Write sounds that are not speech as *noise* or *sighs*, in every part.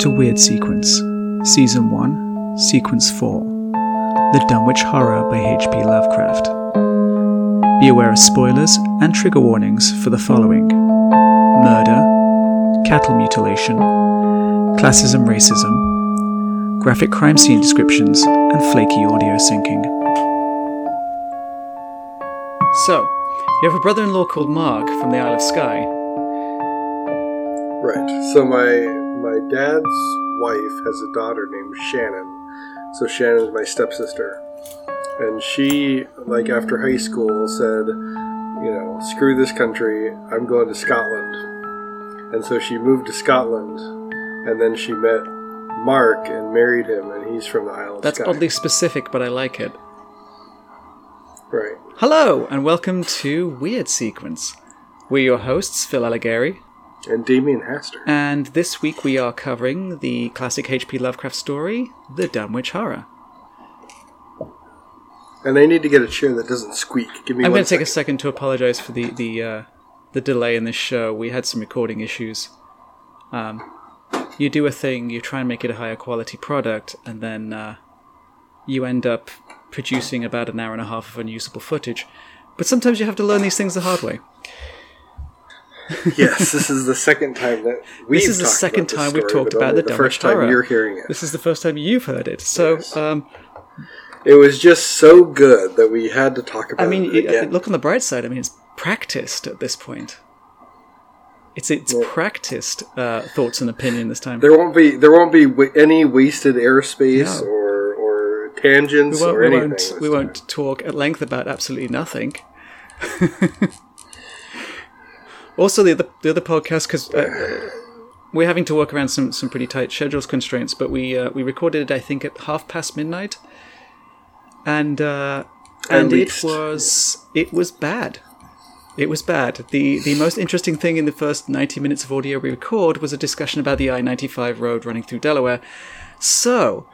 to Weird Sequence, Season 1, Sequence 4 The Dunwich Horror by H.P. Lovecraft. Be aware of spoilers and trigger warnings for the following murder, cattle mutilation, classism, racism, graphic crime scene descriptions, and flaky audio syncing. So, you have a brother in law called Mark from the Isle of Skye. Right. So my my dad's wife has a daughter named Shannon. So Shannon's my stepsister. And she, like after high school, said, you know, screw this country, I'm going to Scotland. And so she moved to Scotland, and then she met Mark and married him, and he's from the Isle of That's Skye. oddly specific, but I like it. Right. Hello, and welcome to Weird Sequence. We're your hosts, Phil Allegari, And Damien Haster. and this week we are covering the classic H.P. Lovecraft story, The Dunwich Horror. And I need to get a chair that doesn't squeak. Give me I'm going to take a second. second to apologize for the the uh, the delay in this show. We had some recording issues. Um, you do a thing, you try and make it a higher quality product, and then uh, you end up producing about an hour and a half of unusable footage. But sometimes you have to learn these things the hard way. *laughs* yes, this is the second time that we've This is the second time we've talked about the the first time you're hearing it. This is the first time you've heard it. So, Yes. um, It was just so good that we had to talk about it. I mean, it look on the bright side. I mean, it's practiced at this point. It's it's practiced uh, thoughts and opinion this time. There won't be there won't be wa- any wasted airspace No. or or tangents we won't, or we anything. won't, we won't talk at length about absolutely nothing. *laughs* also, the other the other podcast because uh, we're having to work around some some pretty tight schedules constraints, but we uh, we recorded it I think at half past midnight, and uh, and it was it was bad. It was bad. the The most interesting thing in the first ninety minutes of audio we record was a discussion about the I ninety five road running through Delaware. So,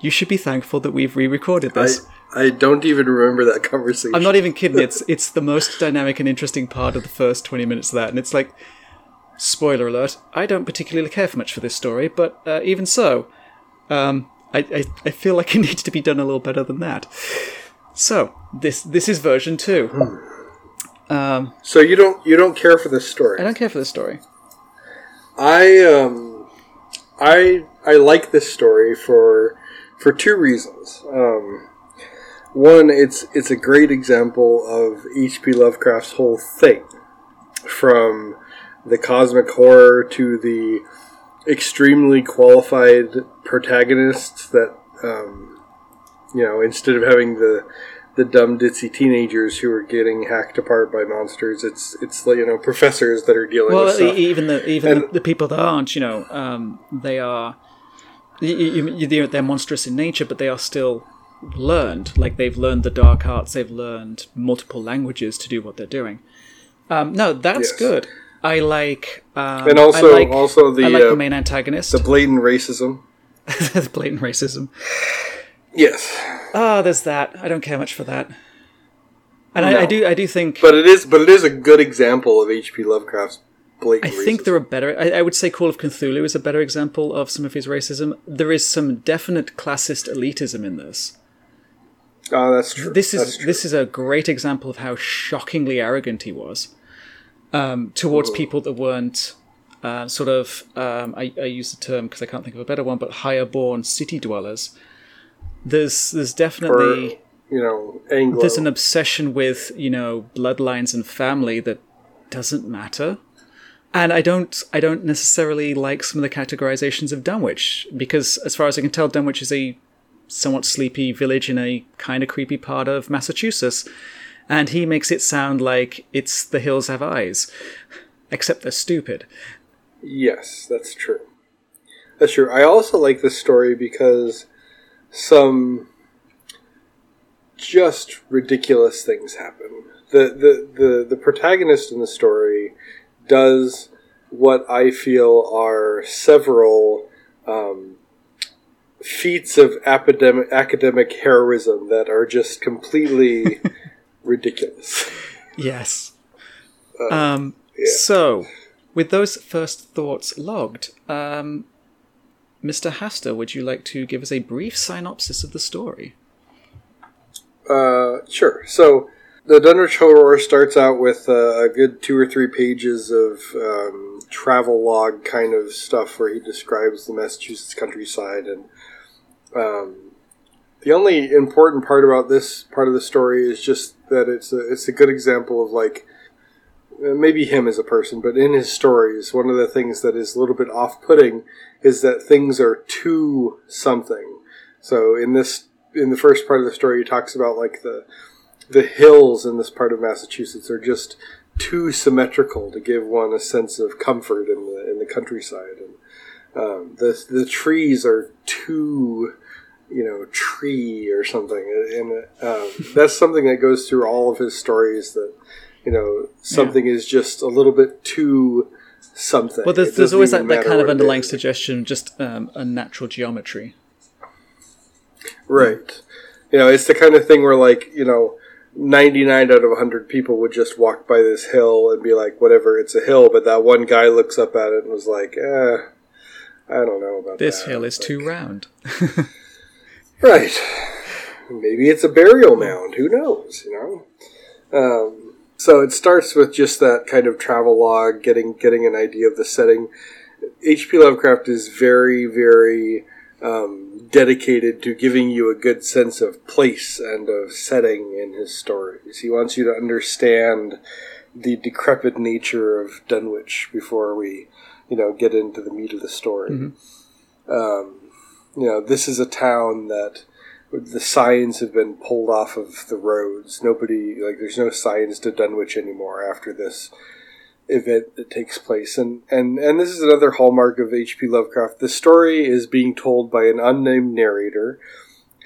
you should be thankful that we've re-recorded this. I don't even remember that conversation. I'm not even kidding. It's it's the most dynamic and interesting part of the first 20 minutes of that, and it's like, spoiler alert. I don't particularly care for much for this story, but uh, even so, um, I, I I feel like *laughs* it needs to be done a little better than that. So this this is version two. Um, So you don't you don't care for this story. I don't care for this story. I um I I like this story for for two reasons. Um, one, it's it's a great example of H.P. Lovecraft's whole thing, from the cosmic horror to the extremely qualified protagonists that um, you know instead of having the the dumb ditzy teenagers who are getting hacked apart by monsters, it's it's you know professors that are dealing with Well, stuff. e- even the even And- the people that aren't, you know, um, they are you, you, you- they're, they're monstrous in nature, but they are still learned. Like they've learned the dark arts, they've learned multiple languages to do what they're doing. Um, no, that's Yes. good. I like, um, And also- I like, also the, I like uh, the main antagonist, the blatant racism. *laughs* the blatant racism. Yes, Ah, there's that. I don't care much for that. And I, I do, I do think but it is, but it is a good example of H.P. Lovecraft's I blatant. think there are better. I, I would say Call of Cthulhu is a better example of some of his racism. There is some definite classist elitism in this. Oh, that's true. This is true. this is a great example of how shockingly arrogant he was um, towards people that weren't uh, sort of. Um, I, I use the term because I can't think of a better one, but higher born city dwellers. There's there's or definitely you know Anglo. there's an obsession with you know bloodlines and family that doesn't matter and i don't i don't necessarily like some of the categorizations of dunwich because as far as i can tell dunwich is a somewhat sleepy village in a kind of creepy part of massachusetts and he makes it sound like it's the hills have eyes except they're stupid Yes, that's true. That's true. I also like this story because some just ridiculous things happen. The the the, the protagonist in the story does what I feel are several um, feats of academic academic heroism that are just completely *laughs* ridiculous. yes um, so with those first thoughts logged um, Mr. Haster, would you like to give us a brief synopsis of the story? Uh, sure. So, the Dunwich Horror starts out with a good two or three pages of um, travel log kind of stuff where he describes the Massachusetts countryside. And um, the only important part about this part of the story is just that it's a, it's a good example of like uh, maybe him as a person, but in his stories, one of the things that is a little bit off putting is that things are too something. So in this, in the first part of the story, he talks about like the the hills in this part of Massachusetts are just too symmetrical to give one a sense of comfort in the in the countryside, and um, the the trees are too you know tree or something, and um, that's something that goes through all of his stories that you know something yeah. is just a little bit too something. Well, there's, there's always that, that kind of underlying suggestion, just um, a natural geometry. Right. You know, it's the kind of thing where, like, you know, 99 out of 100 people would just walk by this hill and be like, whatever, it's a hill. But that one guy looks up at it and was like, eh, I don't know about this that. hill is like, too round. *laughs* *laughs* right. Maybe it's a burial mound. Who knows, you know? Um, so it starts with just that kind of travel log, getting getting an idea of the setting. H.P. Lovecraft is very, very um, dedicated to giving you a good sense of place and of setting in his stories. He wants you to understand the decrepit nature of Dunwich before we, you know, get into the meat of the story. Mm-hmm. Um, you know, this is a town that the signs have been pulled off of the roads. Nobody like there's no signs to Dunwich anymore after this event that takes place. And, and, and this is another hallmark of H.P. Lovecraft. The story is being told by an unnamed narrator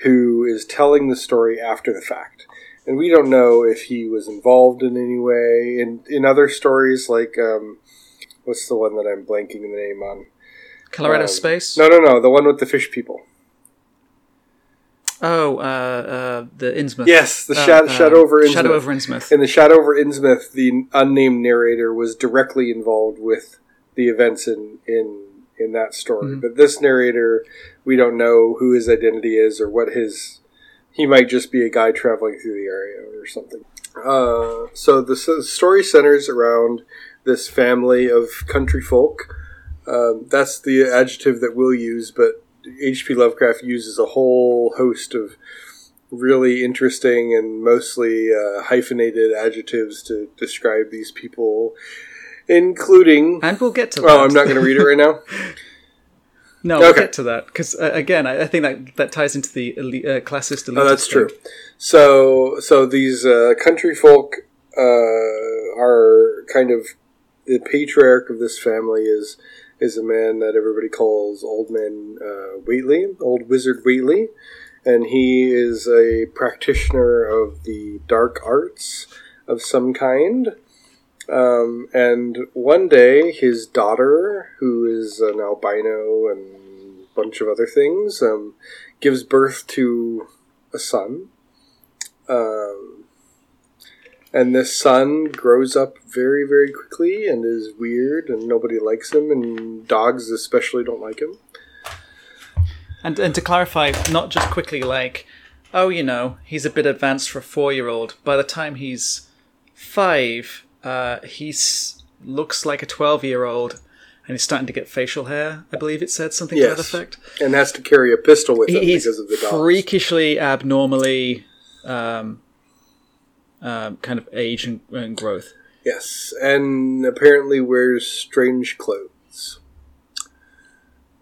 who is telling the story after the fact. And we don't know if he was involved in any way. In, in other stories, like, um, what's the one that I'm blanking the name on? Color Out of um, Space? No, no, no. The one with the fish people. Oh, uh, uh, the Innsmouth. Yes, the uh, Shadow over Innsmouth. Shadow over Innsmouth. In the Shadow over Innsmouth, the unnamed narrator was directly involved with the events in in in that story. Mm-hmm. But this narrator, we don't know who his identity is or what his. He might just be a guy traveling through the area or something. Uh, so the story centers around this family of country folk. Um, that's the adjective that we'll use, but H.P. Lovecraft uses a whole host of really interesting and mostly uh, hyphenated adjectives to describe these people, including. And we'll get to that. Oh, I'm not going to read it right now. *laughs* no, we'll get to that because uh, again, I, I, think that that ties into the elite, uh, classist. Oh, that's true. So, so these uh, country folk uh, are kind of the patriarch of this family is is a man that everybody calls Old Man uh, Whately, Old Wizard Whately, and he is a practitioner of the dark arts of some kind. Um, and one day, his daughter, who is an albino and a bunch of other things, um, gives birth to a son. Um, and this son grows up very, very quickly and is weird, and nobody likes him, and dogs especially don't like him. And and to clarify, not just quickly like, oh, you know, he's a bit advanced for a four-year-old. By the time he's five, uh, he looks like a twelve-year-old, and he's starting to get facial hair. I believe it said something yes. to that effect. And has to carry a pistol with him he's because of the dogs. Freakishly, abnormally. Um, um, kind of age and, and, growth. Yes, and apparently wears strange clothes.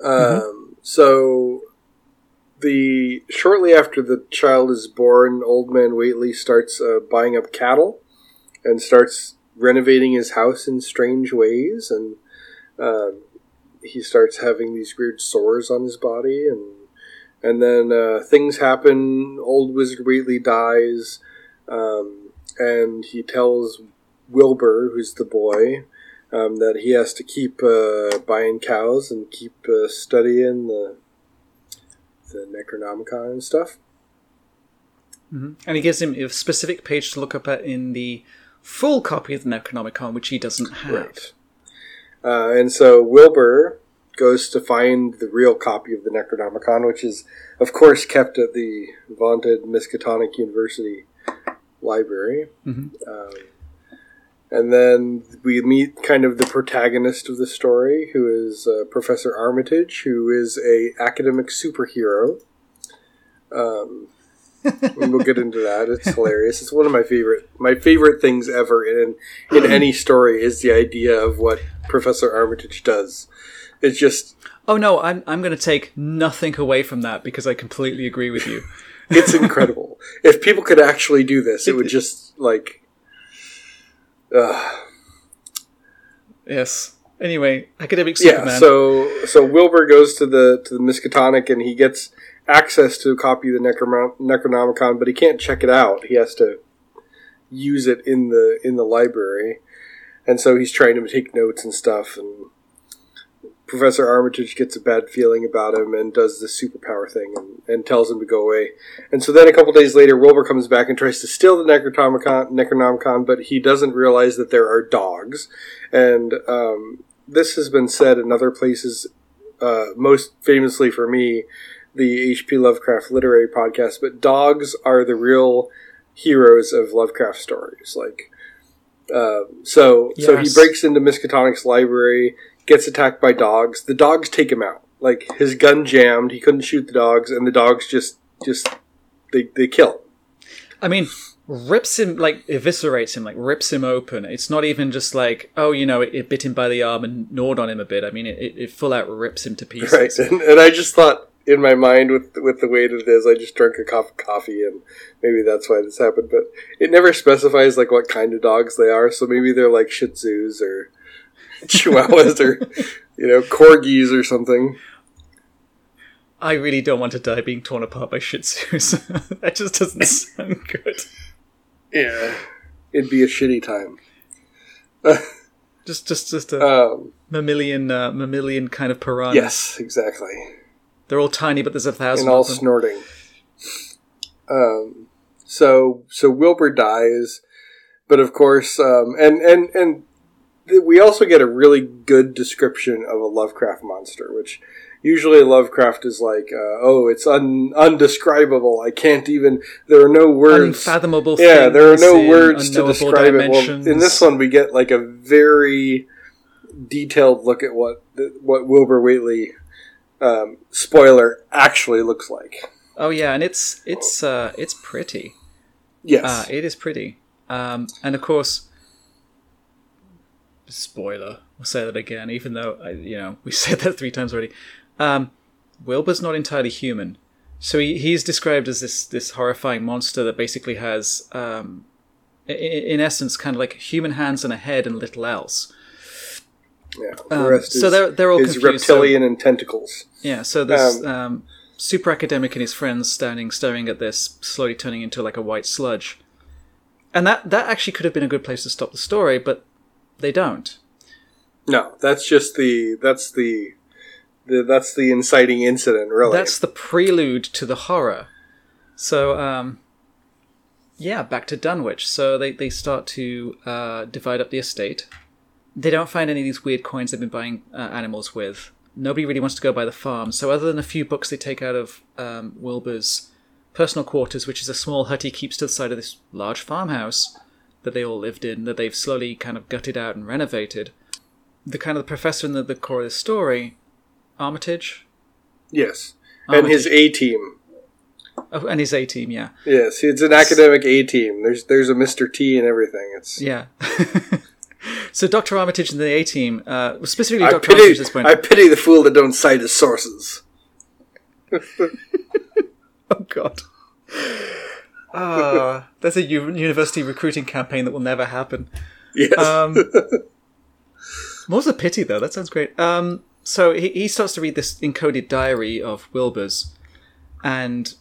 Um, mm-hmm. So, the shortly after the child is born, Old Man Whately starts uh, buying up cattle and starts renovating his house in strange ways, and um, he starts having these weird sores on his body, and and then uh, things happen. Old Wizard Whately dies. Um, and he tells Wilbur, who's the boy, um, that he has to keep uh, buying cows and keep uh, studying the the Necronomicon and stuff. Mm-hmm. And he gives him a specific page to look up at in the full copy of the Necronomicon, which he doesn't have. Right. Uh, and so Wilbur goes to find the real copy of the Necronomicon, which is, of course, kept at the vaunted Miskatonic University library. Mhm. Um, and then we meet kind of the protagonist of the story, who is uh, Professor Armitage, who is a academic superhero. Um, and we'll get into that. It's *laughs* hilarious. It's one of my favorite my favorite things ever in in any story is the idea of what Professor Armitage does. It's just Oh no, I'm I'm going to take nothing away from that because I completely agree with you. *laughs* it's incredible. if people could actually do this, it would *laughs* just like uh, yes. Anyway, academic yeah. So so Wilbur goes to the to the Miskatonic and he gets access to a copy of the Necrom- Necronomicon, but he can't check it out. He has to use it in the in the library, and so he's trying to take notes and stuff. And Professor Armitage gets a bad feeling about him and does the superpower thing and, and tells him to go away. And so then a couple days later, Wilbur comes back and tries to steal the Necronomicon, Necronomicon but he doesn't realize that there are dogs. And um, this has been said in other places, uh, most famously for me, the H.P. Lovecraft Literary Podcast. But dogs are the real heroes of Lovecraft stories. Like, uh, so so he breaks into Miskatonic's library, gets attacked by dogs. The dogs take him out. Like his gun jammed, he couldn't shoot the dogs, and the dogs just just they they kill. I mean, rips him like eviscerates him, like rips him open. It's not even just like oh, you know, it, it bit him by the arm and gnawed on him a bit. I mean, it, it, full out rips him to *laughs* pieces. Right, and, and I just thought in my mind with with the way that it is, I just drank a cup of coffee, and maybe that's why this happened. But it never specifies like what kind of dogs they are, so maybe they're like Shih Tzus or *laughs* Chihuahuas or you know corgis or something. I really don't want to die being torn apart by Shih Tzus. *laughs* that just doesn't sound good. Yeah, it'd be a shitty time. *laughs* Just, just, just a Um, mammalian, uh, mammalian kind of piranha. yes, exactly. They're all tiny, but there's a thousand and all snorting. Um, so so Wilbur dies, but of course, um, and and and we also get a really good description of a Lovecraft monster, which usually Lovecraft is like, uh, oh, it's un- undescribable. I can't even. There are no words. Unfathomable. Yeah, there are no words to describe it. Well, in this one, we get like a very detailed look at what what Wilbur Whately, um, spoiler, actually looks like. Oh yeah, and it's it's uh it's pretty. Yes. Uh, it is pretty. Um, and of course, spoiler. We'll say that again, even though I, you know we *laughs* said that three times already. Um, Wilbur's not entirely human, so he, he's described as this this horrifying monster that basically has, um, i- i- in essence, kind of like human hands and a head and little else. yeah. The um, so is, they're- they're all confused, so- reptilian and tentacles. Yeah, so this Um, um, super academic and his friends standing staring at this, slowly turning into like a white sludge. And that that actually could have been a good place to stop the story, but they don't. No, that's just the that's the, the that's the inciting incident. Really, That's the prelude to the horror. So, um, yeah, back to Dunwich. So they, they start to uh, divide up the estate. They don't find any of these weird coins they've been buying uh, animals with. Nobody really wants to go by the farm. So, other than a few books they take out of um, Wilbur's personal quarters, which is a small hut he keeps to the side of this large farmhouse that they all lived in, that they've slowly kind of gutted out and renovated, the kind of the professor in the, the core of the story, Armitage, yes, and his A team. Oh, and his A team, yeah, Yes, it's an academic A team. There's there's a Mister T and everything. It's yeah. *laughs* so Doctor Armitage and the A team, uh, specifically I Doctor Armitage at this point. I pity the fool that don't cite his sources. *laughs* Oh God. Ah, that's a u- university recruiting campaign that will never happen. Yes, Um, *laughs* more's a pity though. That sounds great. Um, so he, he starts to read this encoded diary of Wilbur's, and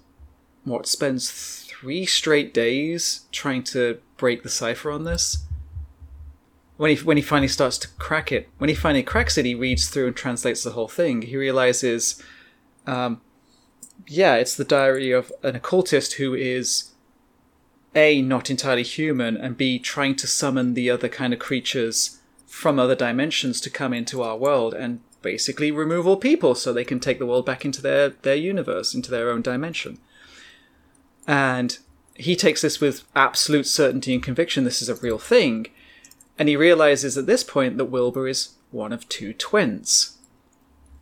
what spends three straight days trying to break the cipher on this. When he when he finally starts to crack it, when he finally cracks it, he reads through and translates the whole thing. He realizes, um, yeah, it's the diary of an occultist who is a not entirely human and b trying to summon the other kind of creatures from other dimensions to come into our world and basically remove all people so they can take the world back into their, their universe, into their own dimension. And he takes this with absolute certainty and conviction this is a real thing. And he realizes at this point that Wilbur is one of two twins.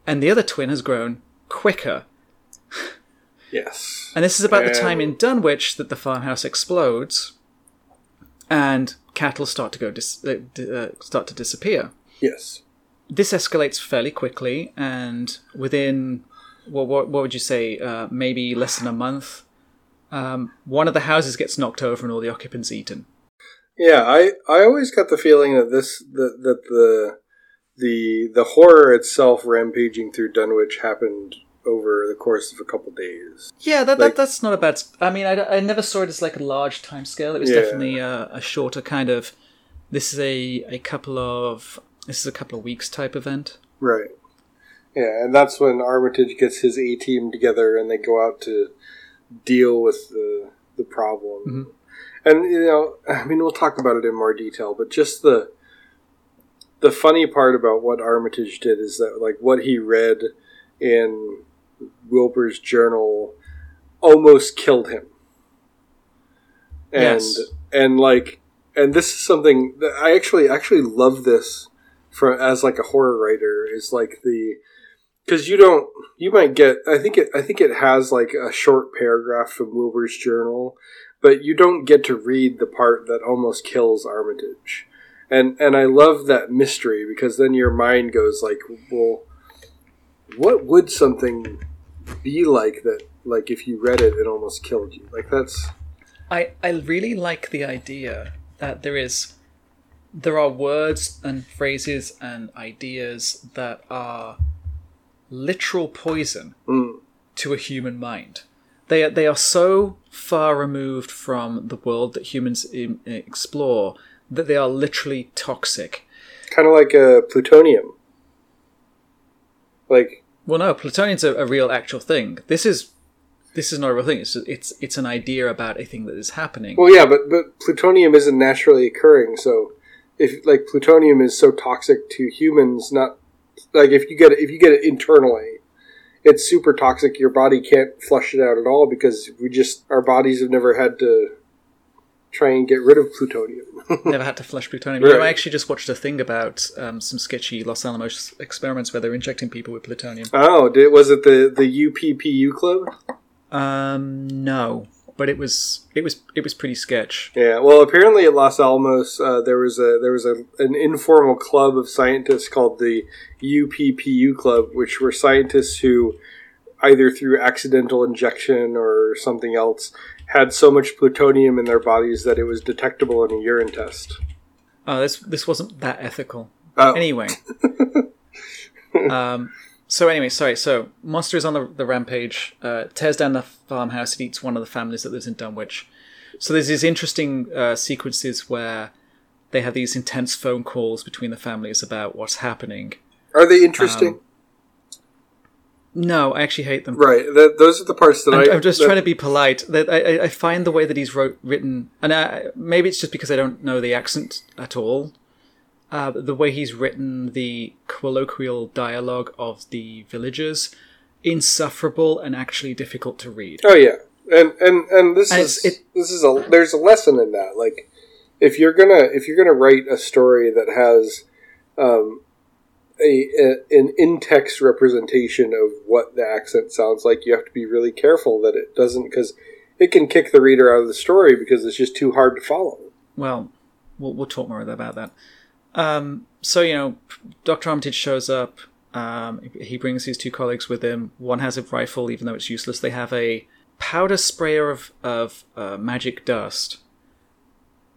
And the other twin has grown quicker. *laughs* Yes. And this is about the time in Dunwich that the farmhouse explodes and cattle start to go dis- uh, uh, start to disappear. Yes. This escalates fairly quickly, and within well, what, what would you say? Uh, maybe less than a month, um, one of the houses gets knocked over and all the occupants eaten. Yeah, I, I always got the feeling that this that, that the the the horror itself rampaging through Dunwich happened over the course of a couple days. Yeah, that, Like- that that's not a bad. Sp- I mean, I, I never saw it as like a large time scale. It was Yeah. definitely a, a shorter kind of. This is a a couple of this is a couple of weeks type event. Right. Yeah, and that's when Armitage gets his A team together and they go out to deal with the the problem. Mhm. And you know, I mean, we'll talk about it in more detail, but just the the funny part about what Armitage did is that like what he read in Wilbur's journal almost killed him. And Yes. and like and this is something that I actually actually love this for as like a horror writer is like the because you don't you might get I think it I think it has like a short paragraph from Wilbur's journal, but you don't get to read the part that almost kills Armitage. And and I love that mystery because then your mind goes like, well, what would something be like that like if you read it it almost killed you? Like that's I I really like the idea that there is there are words and phrases and ideas that are literal poison mm, to a human mind. They are, they are so far removed from the world that humans im- explore that they are literally toxic. kind of like a plutonium. Like Well, no, plutonium's a, a real actual thing. This is this is not a real thing. It's it's it's an idea about a thing that is happening. Well, yeah, but but plutonium isn't naturally occurring. So, if like plutonium is so toxic to humans, not like if you get it, if you get it internally, it's super toxic. Your body can't flush it out at all because we just our bodies have never had to try and get rid of plutonium. *laughs* Never had to flush plutonium. You know, I actually just watched a thing about um, some sketchy Los Alamos experiments where they're injecting people with plutonium. oh, did was it the the UPPU club? Um, no, but it was it was it was pretty sketch. Yeah, well, apparently at Los Alamos, uh, there was a there was a, an informal club of scientists called the UPPU Club, which were scientists who, either through accidental injection or something else, had so much plutonium in their bodies that it was detectable in a urine test. Oh, this this wasn't that ethical. Oh, Anyway, *laughs* um, so anyway, sorry. So monster is on the, the rampage, uh, tears down the farmhouse, it eats one of the families that lives in Dunwich. So there's these interesting uh, sequences where they have these intense phone calls between the families about what's happening. are they interesting? Um, No, I actually hate them. right, th- those are the parts that I'm, I. I'm just that- trying to be polite. That I, I- I find the way that he's wrote written, and I, maybe it's just because I don't know the accent at all. Uh, the way he's written the colloquial dialogue of the villagers, insufferable and actually difficult to read. Oh yeah, and and and this And is it- this is a there's a lesson in that. Like, if you're gonna if you're gonna write a story that has um, a, a an in text representation of what the accent sounds like, you have to be really careful that it doesn't because it can kick the reader out of the story because it's just too hard to follow. Well, we'll, we'll talk more about that. Um, so, you know, Dr. Armitage shows up. Um, he brings his two colleagues with him. One has a rifle, even though it's useless. They have a powder sprayer of, of uh, magic dust.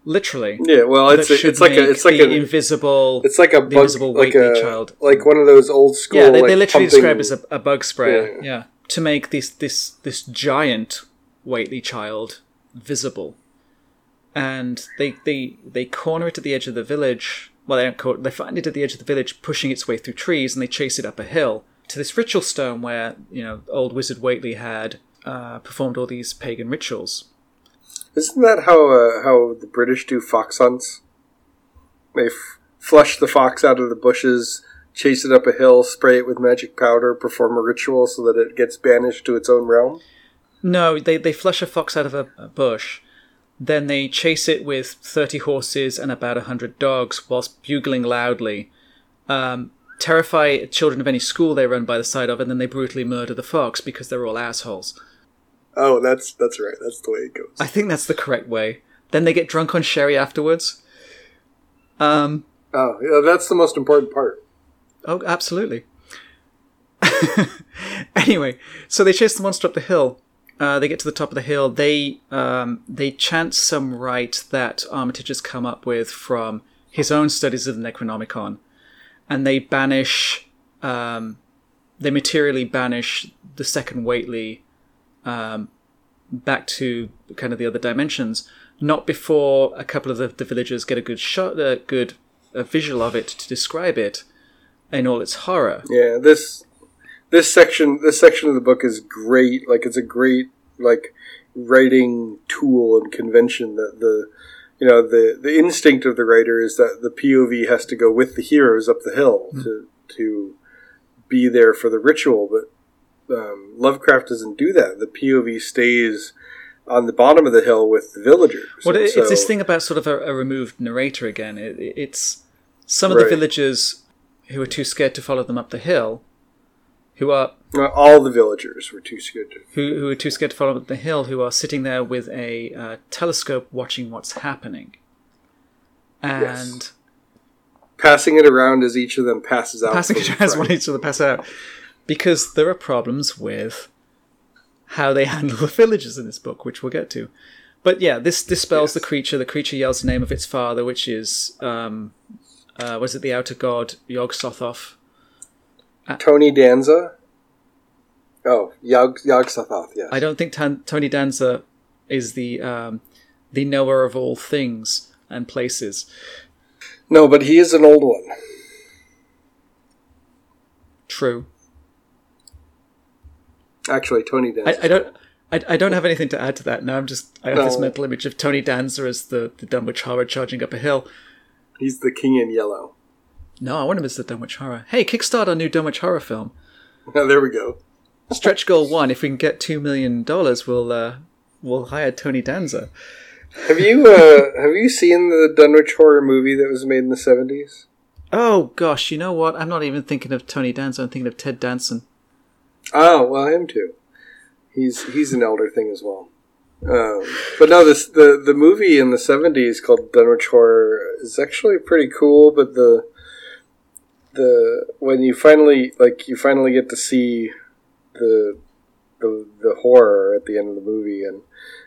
Literally. Yeah, well, it's should it's like a it's like an invisible. it's like a bug, invisible like a child. like one of those old school. yeah, they, like, they literally pumping- describe it as a, a bug sprayer. Yeah. Yeah. to make this this this giant Whately child visible, and they they they corner it at the edge of the village. Well, they don't corner, they find it at the edge of the village, pushing its way through trees, and they chase it up a hill to this ritual stone where you know old wizard Whately had uh, performed all these pagan rituals. Isn't that how uh, how the British do fox hunts? They f- flush the fox out of the bushes, chase it up a hill, spray it with magic powder, perform a ritual so that it gets banished to its own realm? No, they they flush a fox out of a, bush, then they chase it with thirty horses and about hundred dogs, whilst bugling loudly. Um, terrify children of any school they run by the side of, and then they brutally murder the fox because they're all assholes. Oh, that's that's right. That's the way it goes. I think that's the correct way. Then they get drunk on sherry afterwards. Um, oh, yeah, that's the most important part. Oh, absolutely. *laughs* anyway, so they chase the monster up the hill. Uh, they get to the top of the hill. They um, they chant some rite that Armitage has come up with from his own studies of the Necronomicon, and they banish. Um, they materially banish the second Whately um, back to kind of the other dimensions. Not before a couple of the, the villagers get a good shot, a good a visual of it to describe it in all its horror. Yeah, this this section this section of the book is great. Like it's a great like writing tool and convention that the you know the the instinct of the writer is that the POV has to go with the heroes up the hill mm. to to be there for the ritual, but um, Lovecraft doesn't do that. The POV stays on the bottom of the hill with the villagers. Well, it, so, it's this thing about sort of a, a removed narrator again. It, it's some of right. the villagers who are too scared to follow them up the hill, who are all the villagers were too scared to who who are too scared to follow up the hill, who are sitting there with a uh, telescope watching what's happening, and. Yes. Passing it around as each of them passes out. Passing it around as one each of them passes out because there are problems with how they *laughs* handle the villagers in this book, which we'll get to. But yeah, this dispels yes. the creature. The creature yells the name of its father, which is um, uh, was it the outer god Yog Sothoth? Uh, Tony Danza. Oh, Yog Yog Sothoth. Yes. I don't think Tan- Tony Danza is the um, the knower of all things and places. No, but he is an old one. True. Actually, Tony Danza. I, I don't. I, I, don't have anything to add to that. Now I'm just I have no. this mental image of Tony Danza as the the Dunwich Horror charging up a hill. He's the king in yellow. No, I want him as the Dunwich Horror. Hey, kickstart our new Dunwich Horror film. *laughs* There we go. Stretch goal *laughs* one: If we can get two million dollars, we'll uh, we'll hire Tony Danza. Have you uh, *laughs* have you seen the Dunwich Horror movie that was made in the seventies? Oh gosh, you know what? I'm not even thinking of Tony Danza. I'm thinking of Ted Danson. Oh well, him too. He's he's an elder thing as well. Um, but no, this the the movie in the seventies called Dunwich Horror is actually pretty cool. But the the when you finally like you finally get to see the the the horror at the end of the movie, and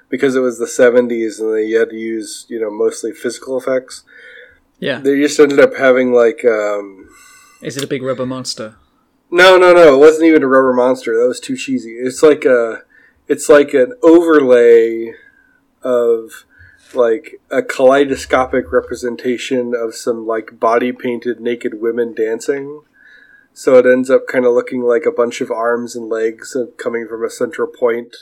because it was the seventies and they had to use you know mostly physical effects. Yeah, they just ended up having like. Um, is it a big rubber monster? No, no, no. It wasn't even a rubber monster. That was too cheesy. It's like a, it's like an overlay of like a kaleidoscopic representation of some like body painted naked women dancing. So it ends up kind of looking like a bunch of arms and legs coming from a central point,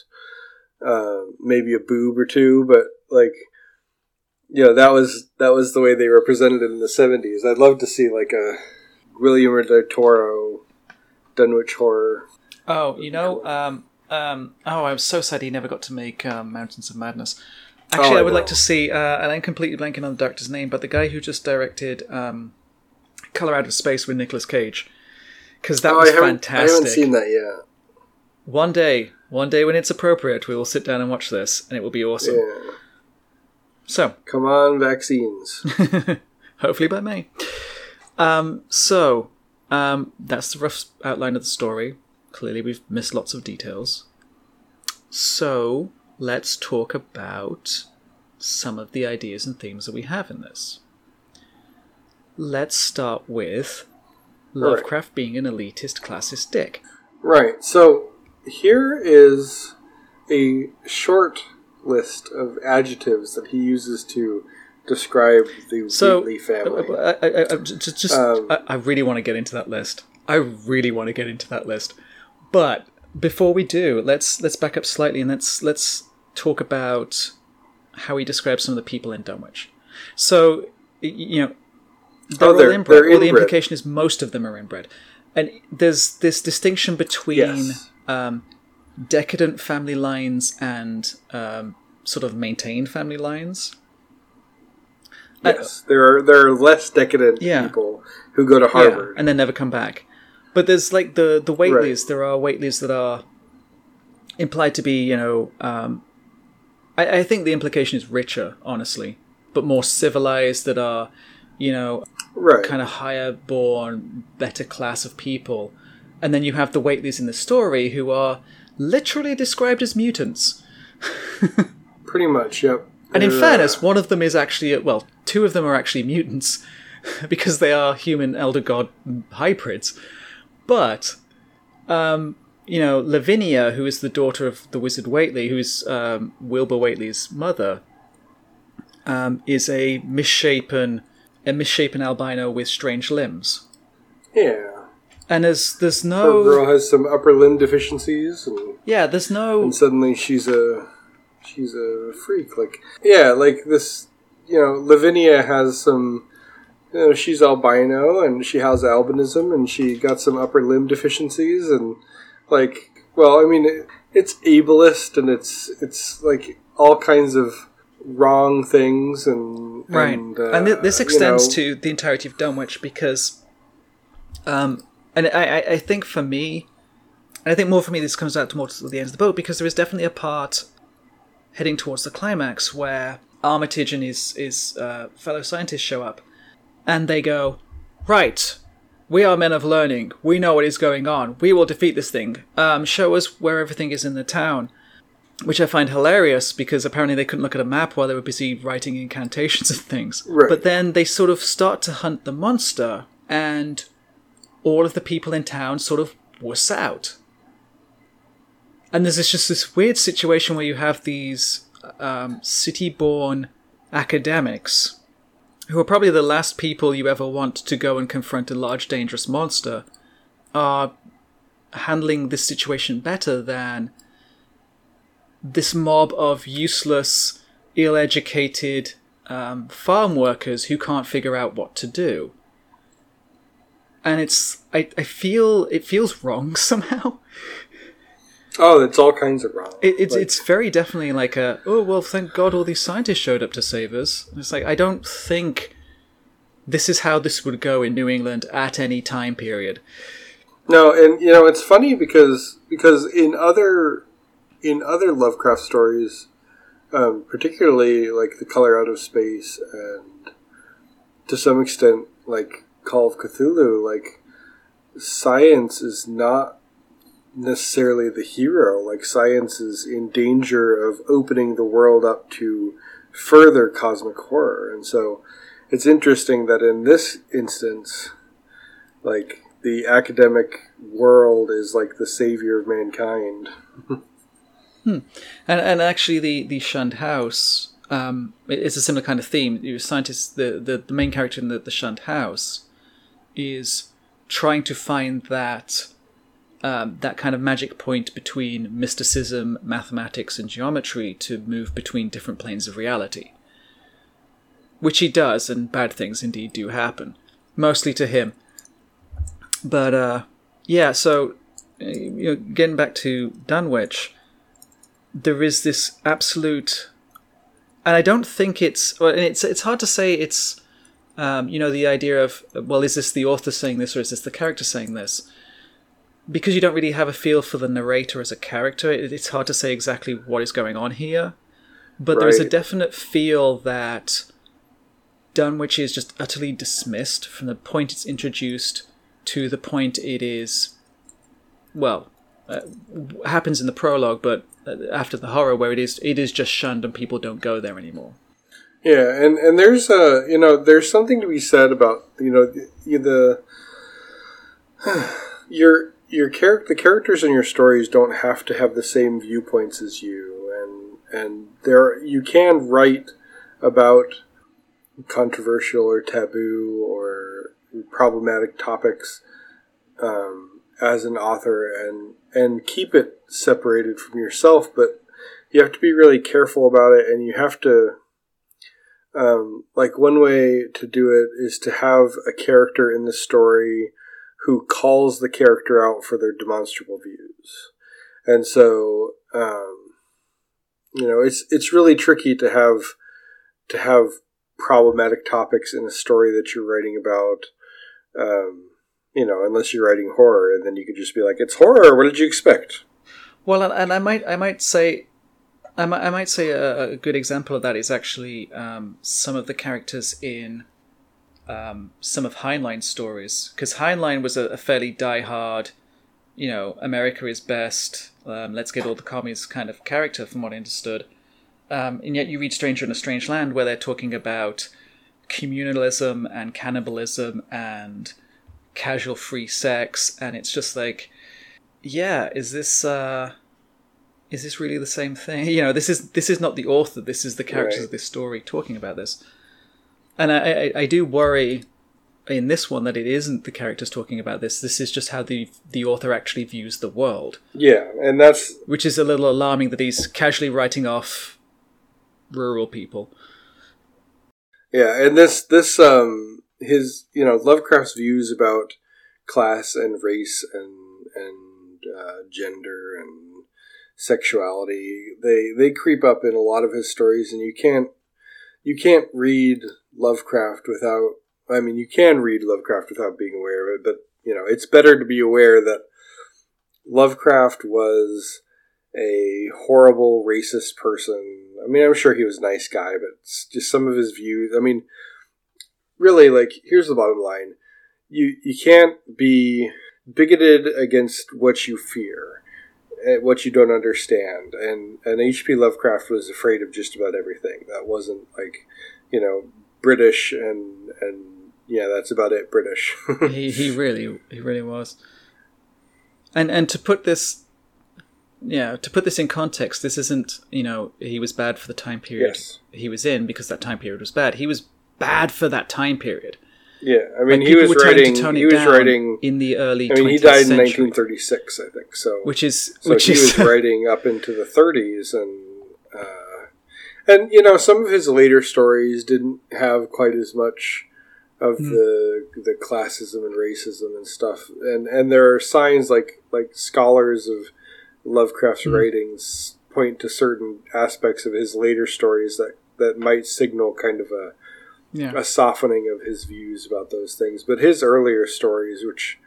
uh, maybe a boob or two, but like, you know, that was that was the way they represented it in the seventies. I'd love to see like a Guillermo del Toro Dunwich Horror. Oh, you know, um, um, oh, I'm so sad he never got to make um, Mountains of Madness. Actually, oh, I, I would like to see, uh, and I'm completely blanking on the director's name, but the guy who just directed um, Color Out of Space with Nicolas Cage, because that oh, was I fantastic. I haven't seen that yet. One day, one day when it's appropriate, we will sit down and watch this, and it will be awesome. Yeah. So, come on, vaccines. *laughs* Hopefully by May. Um, so, um, that's the rough outline of the story. Clearly, we've missed lots of details. So, let's talk about some of the ideas and themes that we have in this. Let's start with Lovecraft right. being an elitist, classist dick. Right. So, here is a short list of adjectives that he uses to describe the so, Whately family. I, I, I, just, just um, I, really want to get into that list. I really want to get into that list. But before we do, let's let's back up slightly and let's let's talk about how he describes some of the people in Dunwich. So, you know, they're, Oh, they're- all inbred. they're Well, the implication is most of them are inbred, and there's this distinction between Yes. um, decadent family lines and um, sort of maintained family lines. Yes, there are there are less decadent Yeah. people who go to Harvard. Yeah, and then never come back. But there's like the the Whateleys. There are Whateleys that are implied to be, you know, um, I, I think the implication is richer, honestly, but more civilized. That are, you know, right. kind of higher born, better class of people. And then you have the Whateleys in the story who are literally described as mutants. *laughs* Pretty much. Yep. And in They're, fairness, uh, one of them is actually, well, two of them are actually mutants *laughs* because they are human elder god hybrids. But, um, you know, Lavinia, who is the daughter of the wizard Whately, who is um, Wilbur Whately's mother, um, is a misshapen, a misshapen albino with strange limbs. yeah. And there's there's no girl has some upper limb deficiencies, and, yeah there's no and suddenly she's a she's a freak. Like yeah, like this. You know, Lavinia has some. You know, she's albino and she has albinism, and she got some upper limb deficiencies, and like, well, I mean, it, it's ableist, and it's it's like all kinds of wrong things, and Right. and, uh, and th- this you extends know, to the entirety of Dunwich because, um, and I, I, I think for me, and I think more for me, this comes out to more to the end of the book because there is definitely a part heading towards the climax where Armitage and his his uh, fellow scientists show up, and they go, right. We are men of learning. We know what is going on. We will defeat this thing. Um, show us where everything is in the town which I find hilarious because apparently they couldn't look at a map while they were busy writing incantations and things. Right. But then they sort of start to hunt the monster, and all of the people in town sort of wuss out. And there's this, just this weird situation where you have these um, city-born academics who are probably the last people you ever want to go and confront a large dangerous monster are handling this situation better than this mob of useless, ill-educated um, farm workers who can't figure out what to do. And it's I, I feel it feels wrong *laughs* somehow. Oh, it's all kinds of wrong. It, it's Like, it's very definitely like a oh well thank God all these scientists showed up to save us. It's like I don't think this is how this would go in New England at any time period. No, and you know it's funny because because in other in other Lovecraft stories, um, particularly like The Color Out of Space and to some extent like Call of Cthulhu, like science is not necessarily the hero. Like science is in danger of opening the world up to further cosmic horror, and so it's interesting that in this instance, like the academic world is like the savior of mankind. And and actually, the the shunned house um, it's a similar kind of theme. You scientists, the, the the main character in the the shunned house is trying to find that um, that kind of magic point between mysticism, mathematics, and geometry to move between different planes of reality. Which he does, and bad things indeed do happen, mostly to him. But uh, yeah, so uh, you know, getting back to Dunwich there is this absolute and I don't think it's well, it's it's hard to say it's um, you know the idea of well is this the author saying this or is this the character saying this because you don't really have a feel for the narrator as a character it, it's hard to say exactly what is going on here but there is a definite feel that Dunwich is just utterly dismissed from the point it's introduced to the point it is well uh, happens in the prologue, but uh, after the horror, where it is it is just shunned and people don't go there anymore. Yeah, and and there's a you know there's something to be said about you know the, the *sighs* your your character the characters in your stories don't have to have the same viewpoints as you, and and there you can write about controversial or taboo or problematic topics um, as an author and and keep it separated from yourself, but you have to be really careful about it, and you have to um, like one way to do it is to have a character in the story who calls the character out for their demonstrable views, and so um, you know it's it's really tricky to have to have problematic topics in a story that you're writing about. Um, you know, unless you're writing horror, and then you could just be like, "It's horror. What did you expect?" Well, and, and I might I might say I might, I might say a, a good example of that is actually um, some of the characters in um, some of Heinlein's stories, because Heinlein was a, a, fairly die-hard, you know, America is best, um, let's get all the commies kind of character, from what I understood. Um, and yet you read Stranger in a Strange Land, where they're talking about communalism and cannibalism and casual free sex, and it's just like, yeah, is this. Uh, is this really the same thing? *laughs* You know, this is this is not the author. This is the characters right. of this story talking about this. And I, I, I do worry in this one that it isn't the characters talking about this. This is just how the the author actually views the world. Yeah, and that's which is a little alarming that he's casually writing off rural people. Yeah, and this this um his you know Lovecraft's views about class and race and and uh, gender and sexuality. They they creep up in a lot of his stories, and you can't you can't read Lovecraft without. I mean, you can read Lovecraft without being aware of it, but you know, it's better to be aware that Lovecraft was a horrible racist person. I mean, I'm sure he was a nice guy, but just some of his views. I mean, really, like here's the bottom line: you you can't be bigoted against what you fear eh, what you don't understand. And and H.P. Lovecraft was afraid of just about everything. That wasn't like, you know, British and and yeah, that's about it. British. *laughs* he he really he really was. And and to put this, yeah, to put this in context, this isn't you know he was bad for the time period yes. he was in because that time period was bad. He was bad for that time period. Yeah, I mean, like he was writing. He was writing in the early. I mean, he died in 1936, I think. So, which is so which he is, was *laughs* writing up into the 30s, and uh, and you know, some of his later stories didn't have quite as much of mm. the the classism and racism and stuff, and and there are signs like like scholars of Lovecraft's mm. writings point to certain aspects of his later stories that that might signal kind of a yeah. a softening of his views about those things. But his earlier stories, which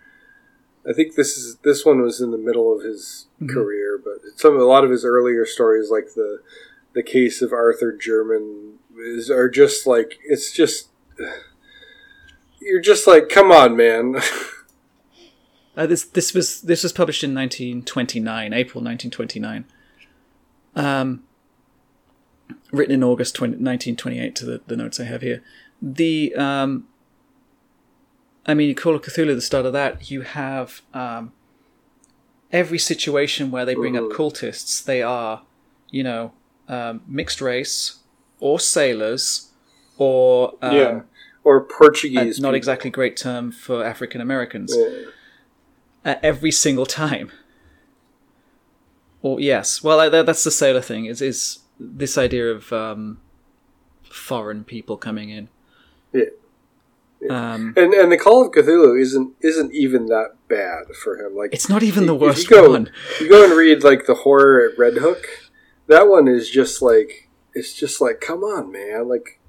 I think this is this one was in the middle of his mm-hmm. career, but some a lot of his earlier stories, like the the case of Arthur Jermyn is are just like it's just you're just like, come on, man. *laughs* uh, this this was this was published in 1929, April 1929. Um, written in August 20, 1928 to the, the notes I have here. The, um, I mean, you Call of Cthulhu, the start of that, you have um, every situation where they bring up cultists, they are, you know, um, mixed race or sailors or. Um, yeah. Or Portuguese. Not exactly great term for African Americans. Yeah. Uh, every single time. Or yes, well, that's the sailor thing. Is is this idea of um, foreign people coming in. Yeah. yeah. Um, and and the Call of Cthulhu isn't isn't even that bad for him. Like it's not even the worst you go, one. you go and read like the horror at Red Hook. That one is just like it's just like come on, man! Like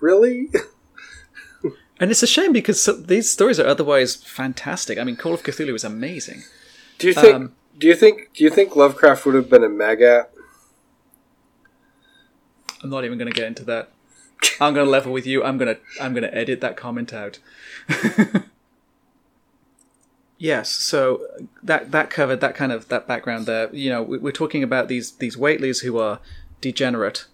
really. *laughs* and it's a shame because these stories are otherwise fantastic. I mean, Call of Cthulhu is amazing. Do you think? Um, do you think? Do you think Lovecraft would have been a Maggot? I'm not even going to get into that. I'm going to level with you. I'm going to I'm going to edit that comment out. *laughs* yes, so that that covered that kind of that background there. You know, we're talking about these these Whatelys who are degenerate.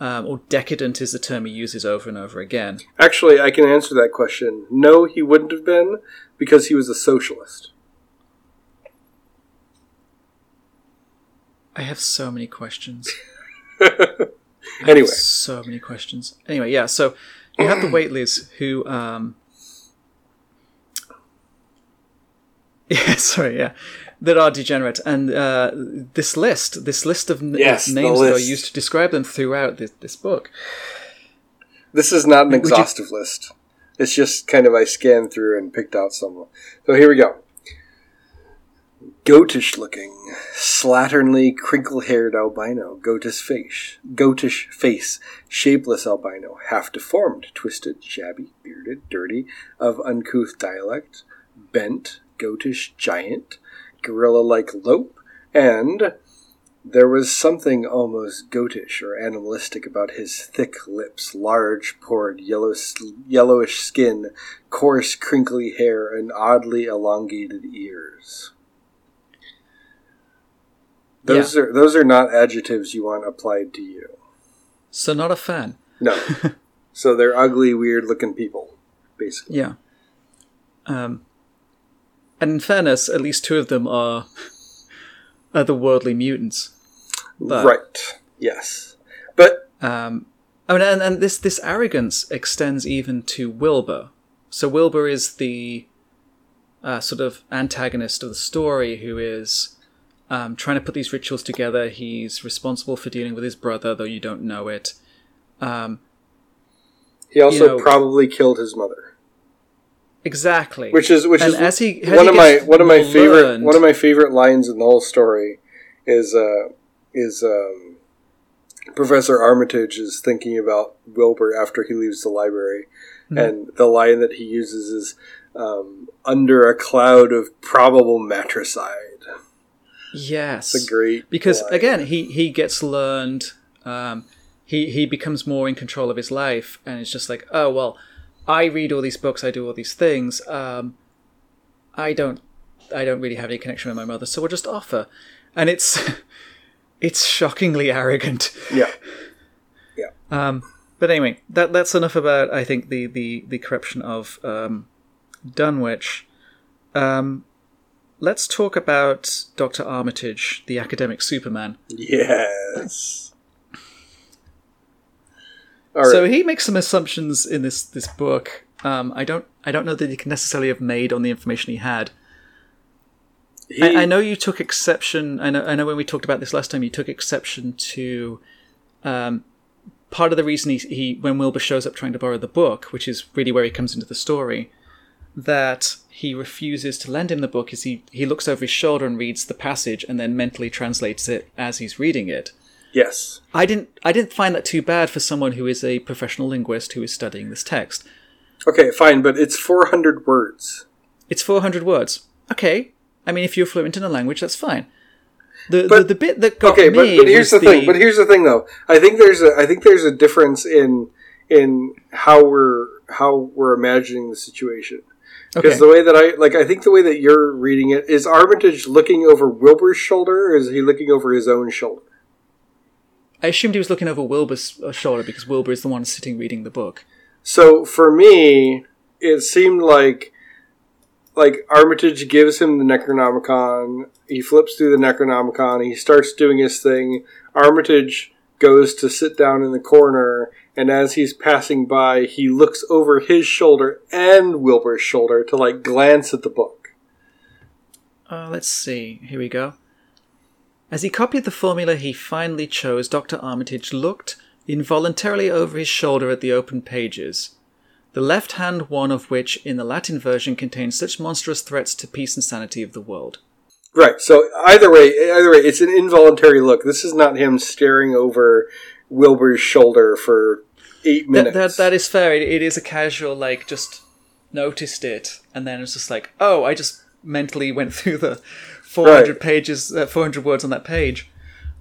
Um, or decadent is the term he uses over and over again. Actually, I can answer that question. No, he wouldn't have been because he was a socialist. I have so many questions. *laughs* anyway, so many questions. Anyway, yeah. So you have the Whatelys who, um, *laughs* yeah, sorry, yeah, that are degenerate, and uh, this list, this list of n- yes, names list. that are used to describe them throughout this, this book. This is not an you- exhaustive list. It's just kind of I scanned through and picked out some. So here we go. Goatish looking, slatternly, crinkle haired albino, goatish face, goatish face, shapeless albino, half deformed, twisted, shabby, bearded, dirty, of uncouth dialect, bent, goatish giant, gorilla like lope, and there was something almost goatish or animalistic about his thick lips, large, pored, yellow, yellowish skin, coarse, crinkly hair, and oddly elongated ears. Those are those are not adjectives you want applied to you. So not a fan. No. *laughs* so they're ugly, weird looking people, basically. Yeah. Um, and in fairness, at least two of them are otherworldly mutants. But- right. Yes. But Um, I mean, and, and this this arrogance extends even to Wilbur. So Wilbur is the uh, sort of antagonist of the story, who is um, trying to put these rituals together. He's responsible for dealing with his brother, though you don't know it. Um, he also know- probably killed his mother. Exactly. Which is which And is as he- as one of my one of my more favorite one of my favorite lines in the whole story is uh is um Professor Armitage is thinking about Wilbur after he leaves the library, Hmm. and the line that he uses is um, "under a cloud of probable matricide." yes, It's a great because line. again he he gets learned um, he he becomes more in control of his life and it's just like oh well i read all these books i do all these things um, i don't i don't really have any connection with my mother so we'll just offer. And it's *laughs* it's shockingly arrogant. Yeah, um, but anyway that that's enough about i think the the the corruption of um, dunwich. Um, let's talk about dr armitage the academic superman. Yes. Right. So he makes some assumptions in this this book. Um, I don't I don't know that he can necessarily have made on the information he had. He- I, I know you took exception. I know I know when we talked about this last time, you took exception to um, part of the reason he, he when Wilbur shows up trying to borrow the book, which is really where he comes into the story, that he refuses to lend him the book is he he looks over his shoulder and reads the passage and then mentally translates it as he's reading it. Yes. I didn't I didn't find that too bad for someone who is a professional linguist who is studying this text. Okay, fine, but it's 400 words. It's 400 words. Okay. I mean if you're fluent in a language that's fine. The the, But- the bit that got Okay, but, me but here's the was thing. But here's the thing, though. I think there's a I think there's a difference in in how we're how we're imagining the situation. Because okay. the way that I like, I think the way that you're reading it is Armitage looking over Wilbur's shoulder, or is he looking over his own shoulder? I assumed he was looking over Wilbur's uh, shoulder because Wilbur is the one sitting reading the book. So for me, it seemed like like Armitage gives him the Necronomicon. He flips through the Necronomicon. He starts doing his thing. Armitage goes to sit down in the corner, and as he's passing by, he looks over his shoulder and Wilbur's shoulder to like glance at the book. Uh, let's see. Here we go. As he copied the formula he finally chose, Dr. Armitage looked involuntarily over his shoulder at the open pages, the left hand one of which, in the Latin version, contains such monstrous threats to peace and sanity of the world. Right. So either way, either way, it's an involuntary look. This is not him staring over Wilbur's shoulder for eight That, minutes. that, that is fair. It, it is a casual, like, just noticed it, and then it's just like, oh, I just mentally went *laughs* through the 400 Right. pages, uh, 400 words on that page.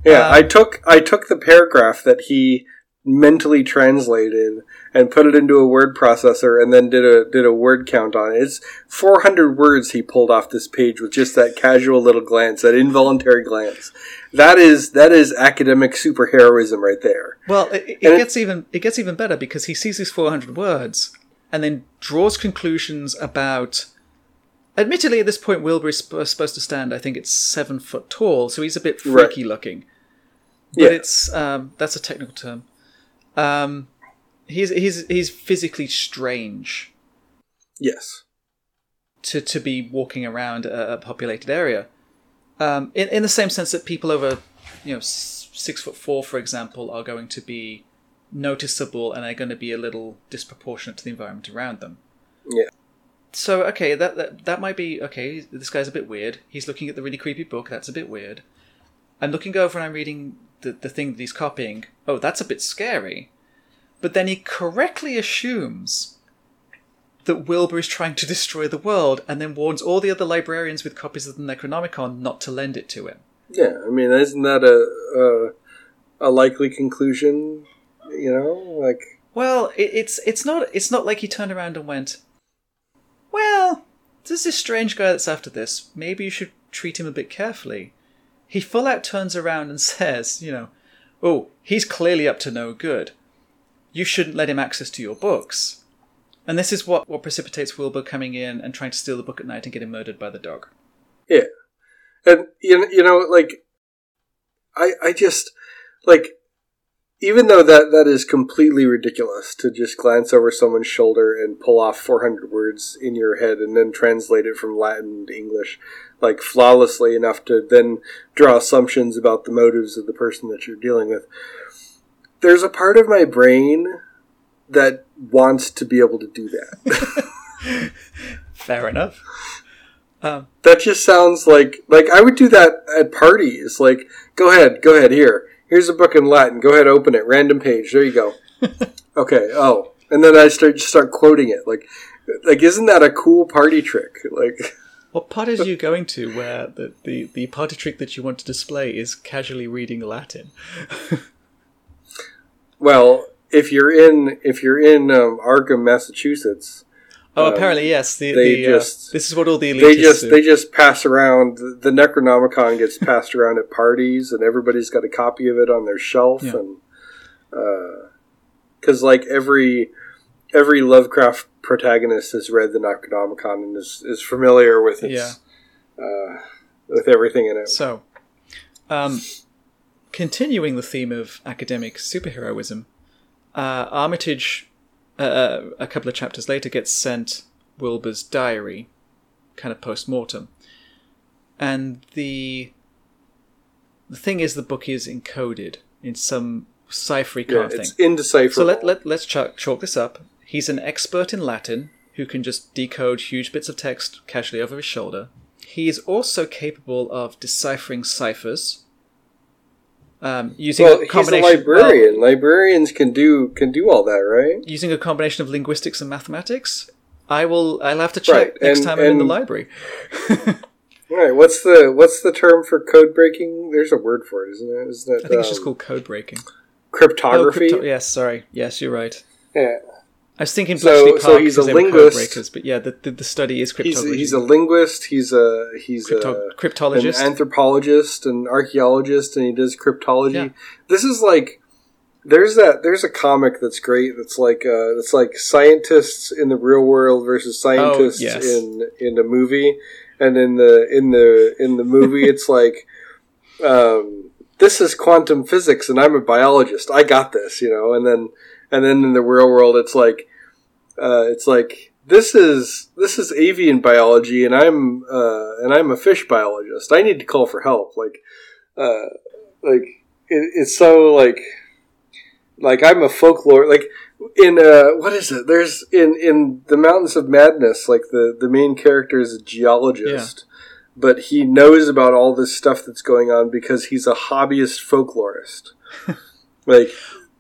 Yeah, Um, I took I took the paragraph that he mentally translated and put it into a word processor and then did a did a word count on it. It's 400 words he pulled off this page with just that casual little glance, that involuntary glance. That is that is academic superheroism right there. Well, it, it And it- gets even it gets even better because he sees these 400 words and then draws conclusions about. Admittedly, at this point, Wilbur is sp- supposed to stand. I think it's seven foot tall, so he's a bit Right. freaky looking. But Yeah. it's um, that's a technical term. Um, he's he's he's physically strange Yes. to to be walking around a, a populated area. Um, in in the same sense that people over, you know, s- six foot four, for example, are going to be noticeable and are going to be a little disproportionate to the environment around them. Yeah. So okay, that, that that might be okay. This guy's a bit weird. He's looking at the really creepy book. That's a bit weird. I'm looking over and I'm reading the the thing that he's copying. Oh, that's a bit scary. But then he correctly assumes that Wilbur is trying to destroy the world, and then warns all the other librarians with copies of the Necronomicon not to lend it to him. Yeah, I mean, isn't that a a, a likely conclusion? You know, like Well, it, it's it's not it's not like he turned around and went, "Well, there's this strange guy that's after this. Maybe you should treat him a bit carefully." He full out turns around and *laughs* says, "You know, oh, he's clearly up to no good. You shouldn't let him access to your books." And this is what, what precipitates Wilbur coming in and trying to steal the book at night and getting murdered by the dog. Yeah, and you know, like I, I just like even though that that is completely ridiculous to just glance over someone's shoulder and pull off 400 words in your head and then translate it from Latin to English like flawlessly enough to then draw assumptions about the motives of the person that you're dealing with. There's a part of my brain that wants to be able to do that. *laughs* *laughs* Fair enough. Um, that just sounds like like I would do that at parties. Like, go ahead, go ahead. Here, here's a book in Latin. Go ahead, open it. Random page. There you go. *laughs* okay. Oh, and then I start just start quoting it. Like, like isn't that a cool party trick? Like, what parties are *laughs* you going to where the, the, the party trick that you want to display is casually reading Latin? *laughs* well, if you're in if you're in um, Arkham, Massachusetts. Oh, um, apparently yes. The, they the, just uh, this is what all the elitists they just do. they just pass around the Necronomicon gets passed around at parties, and everybody's got a copy of it on their shelf, Yeah. and because like every every Lovecraft protagonist has read the Necronomicon and is, is familiar with its Yeah. uh, with everything in it. So, um, continuing the theme of academic superheroism, uh, Armitage, uh, a couple of chapters later, gets sent Wilbur's diary, kind of post mortem, and the the thing is, the book is encoded in some ciphery kind Yeah, of thing. it's indecipherable. So let, let, let's chalk, chalk this up. He's an expert in Latin who can just decode huge bits of text casually over his shoulder. He is also capable of deciphering ciphers. Um, using well, a he's a combination librarian. Librarians can do can do all that, right? using a combination of linguistics and mathematics. I will. I'll have to check Right, next and- time I'm in the library. *laughs* All right. What's the what's the term for code breaking? There's a word for it, isn't it? Isn't it? I think it's just um, called code breaking. cryptography. Oh, crypto- yes, sorry. Yes, you're right. yeah. I was thinking So- Bletchley Park so he's a because they were code linguist. breakers, but yeah, the, the, the study is He's cryptography. he's a linguist. He's a he's Crypto- a cryptologist. an anthropologist, an archaeologist, and he does cryptology. Yeah. This is like there's that there's a comic that's great. That's like uh, it's like scientists in the real world versus scientists Oh, yes. in in a movie, and in the in the in the movie *laughs* it's like. Um, this is quantum physics, and I'm a biologist. I got this, you know. And then, and then in the real world, it's like, uh, it's like this is this is avian biology, and I'm uh, and I'm a fish biologist. I need to call for help. Like, uh, like it, it's so like, like I'm a folklore. Like in uh, what is it? There's in in the Mountains of Madness. Like the the main character is a geologist. But he knows about all this stuff that's going on because he's a hobbyist folklorist. *laughs* like,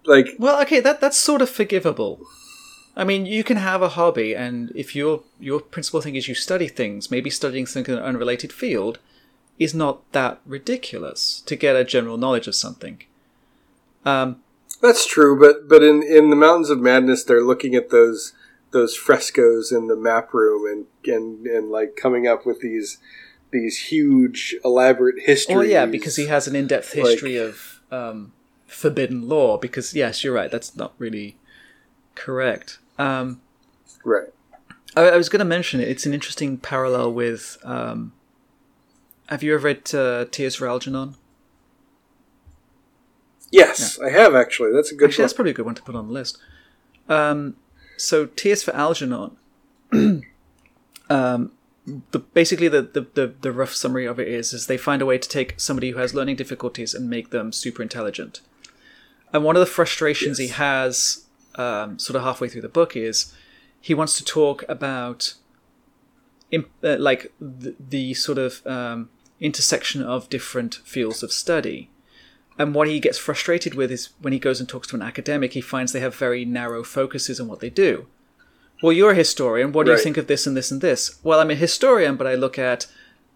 like Well, okay, that that's sort of forgivable. I mean, you can have a hobby, and if your your principal thing is you study things, maybe studying something in an unrelated field is not that ridiculous to get a general knowledge of something. Um, That's true, but but in in the Mountains of Madness, they're looking at those those frescoes in the map room and and and like coming up with these these huge elaborate histories. well, yeah, because he has an in-depth like- history of um, forbidden law. Because yes, you're right, that's not really correct. Um, right. I, I was going to mention it. It's an interesting parallel with. Um, have you ever read uh, Tears for Algernon? Yes, I have actually. That's a good Actually, that's probably a good one to put on the list. Um, so, Tears for Algernon. *clears throat* um, the basically the, the, the, the rough summary of it is is they find a way to take somebody who has learning difficulties and make them super intelligent. And one of the frustrations Yes. he has, um, sort of halfway through the book, is he wants to talk about, im- uh, like the, the sort of um, intersection of different fields of study. And what he gets frustrated with is when he goes and talks to an academic, he finds they have very narrow focuses on what they do. Well, you're a historian. What do you think of this and this and this? Well, I'm a historian, but I look at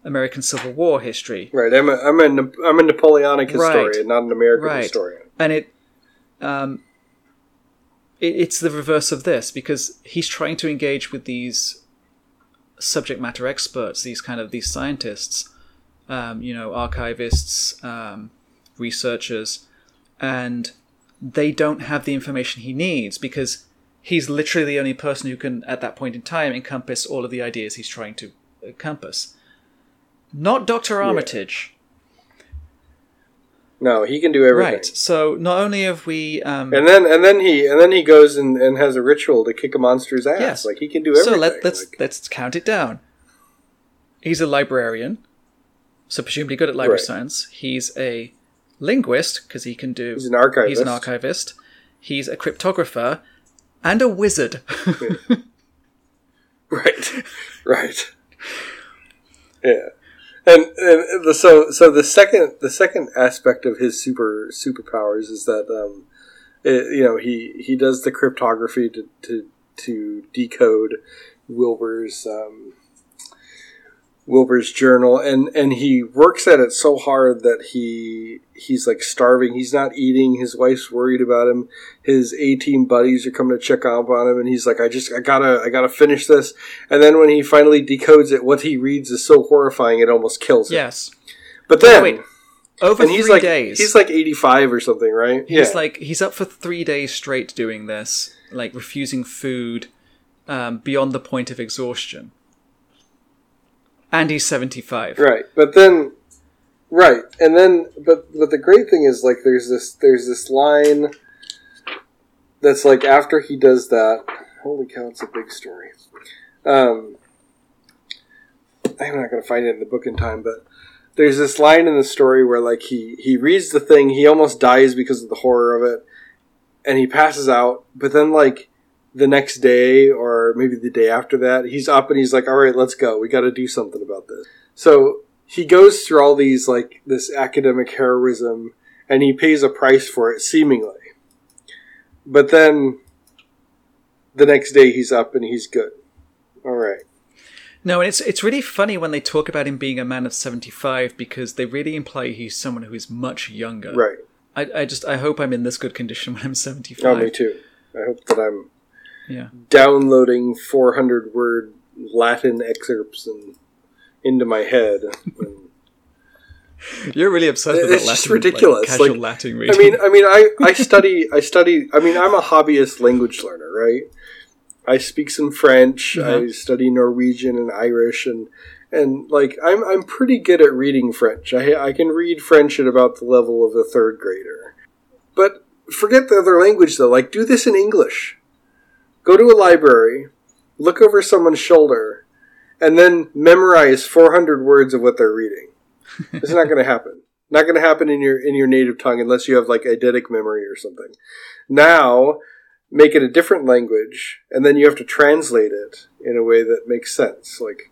American Civil War history. Right. I'm a I'm a I'm a Napoleonic Right. historian, not an American Right. historian. and it um it, it's the reverse of this because he's trying to engage with these subject matter experts these kind of these scientists um, you know archivists um, researchers and they don't have the information he needs because he's literally the only person who can at that point in time encompass all of the ideas he's trying to encompass. Not dr armitage No, he can do everything. right so not only have we um, And then and then he and then he goes and, and has a ritual to kick a monster's ass. Yes. Like he can do everything. So let, let's Like, let's count it down. He's a librarian, so presumably good at library Right. science. He's a linguist because he can do. He's an archivist. He's an archivist. He's a cryptographer, and a wizard. *laughs* Right. *laughs* right. *laughs* Yeah. And, and the, so so the second the second aspect of his super superpowers is that um, it, you know he he does the cryptography to to, to decode Wilbur's um, Wilbur's journal and and he works at it so hard that he he's like starving. He's not eating. His wife's worried about him. His A team buddies are coming to check up on him and he's like I just I gotta I gotta finish this. And then when he finally decodes it what he reads is so horrifying it almost kills him. Yes. but then wait, Over and he's three like days. he's like 85 or something right? He's like he's up for three days straight doing this, like refusing food um, beyond the point of exhaustion. And he's seventy-five. Right, but then, right, and then, but but the great thing is like there's this there's this line that's like after he does that. Holy cow, it's a big story. Um, I'm not gonna find it in the book in time, but there's this line in the story where like he he reads the thing, he almost dies because of the horror of it, and he passes out. But then like the next day or maybe the day after that, he's up and he's like, "All right, let's go. We got to do something about this." So he goes through all these like this academic heroism, and he pays a price for it, seemingly. But then the next day, he's up and he's good. All right. No, and it's it's really funny when they talk about him being a man of seventy-five because they really imply he's someone who is much younger. Right. I, I just I hope I'm in this good condition when I'm seventy-five. Oh, me too. I hope that I'm Yeah. downloading 400 word Latin excerpts and into my head. And, *laughs* You're really obsessed with It's that just ridiculous. Like, casual Like, Latin reading. I mean, I mean, I, I *laughs* study, I study. I mean, I'm a hobbyist language learner, right? I speak some French. I Uh-huh. study Norwegian and Irish, and and like I'm I'm pretty good at reading French. I I can read French at about the level of a third grader. But forget the other language though. Like, do this in English. Go to a library, look over someone's shoulder, and then memorize 400 words of what they're reading. It's not going to happen. *laughs* Not going to happen in your in your native tongue unless you have like eidetic memory or something. Now, make it a different language, and then you have to translate it in a way that makes sense. Like,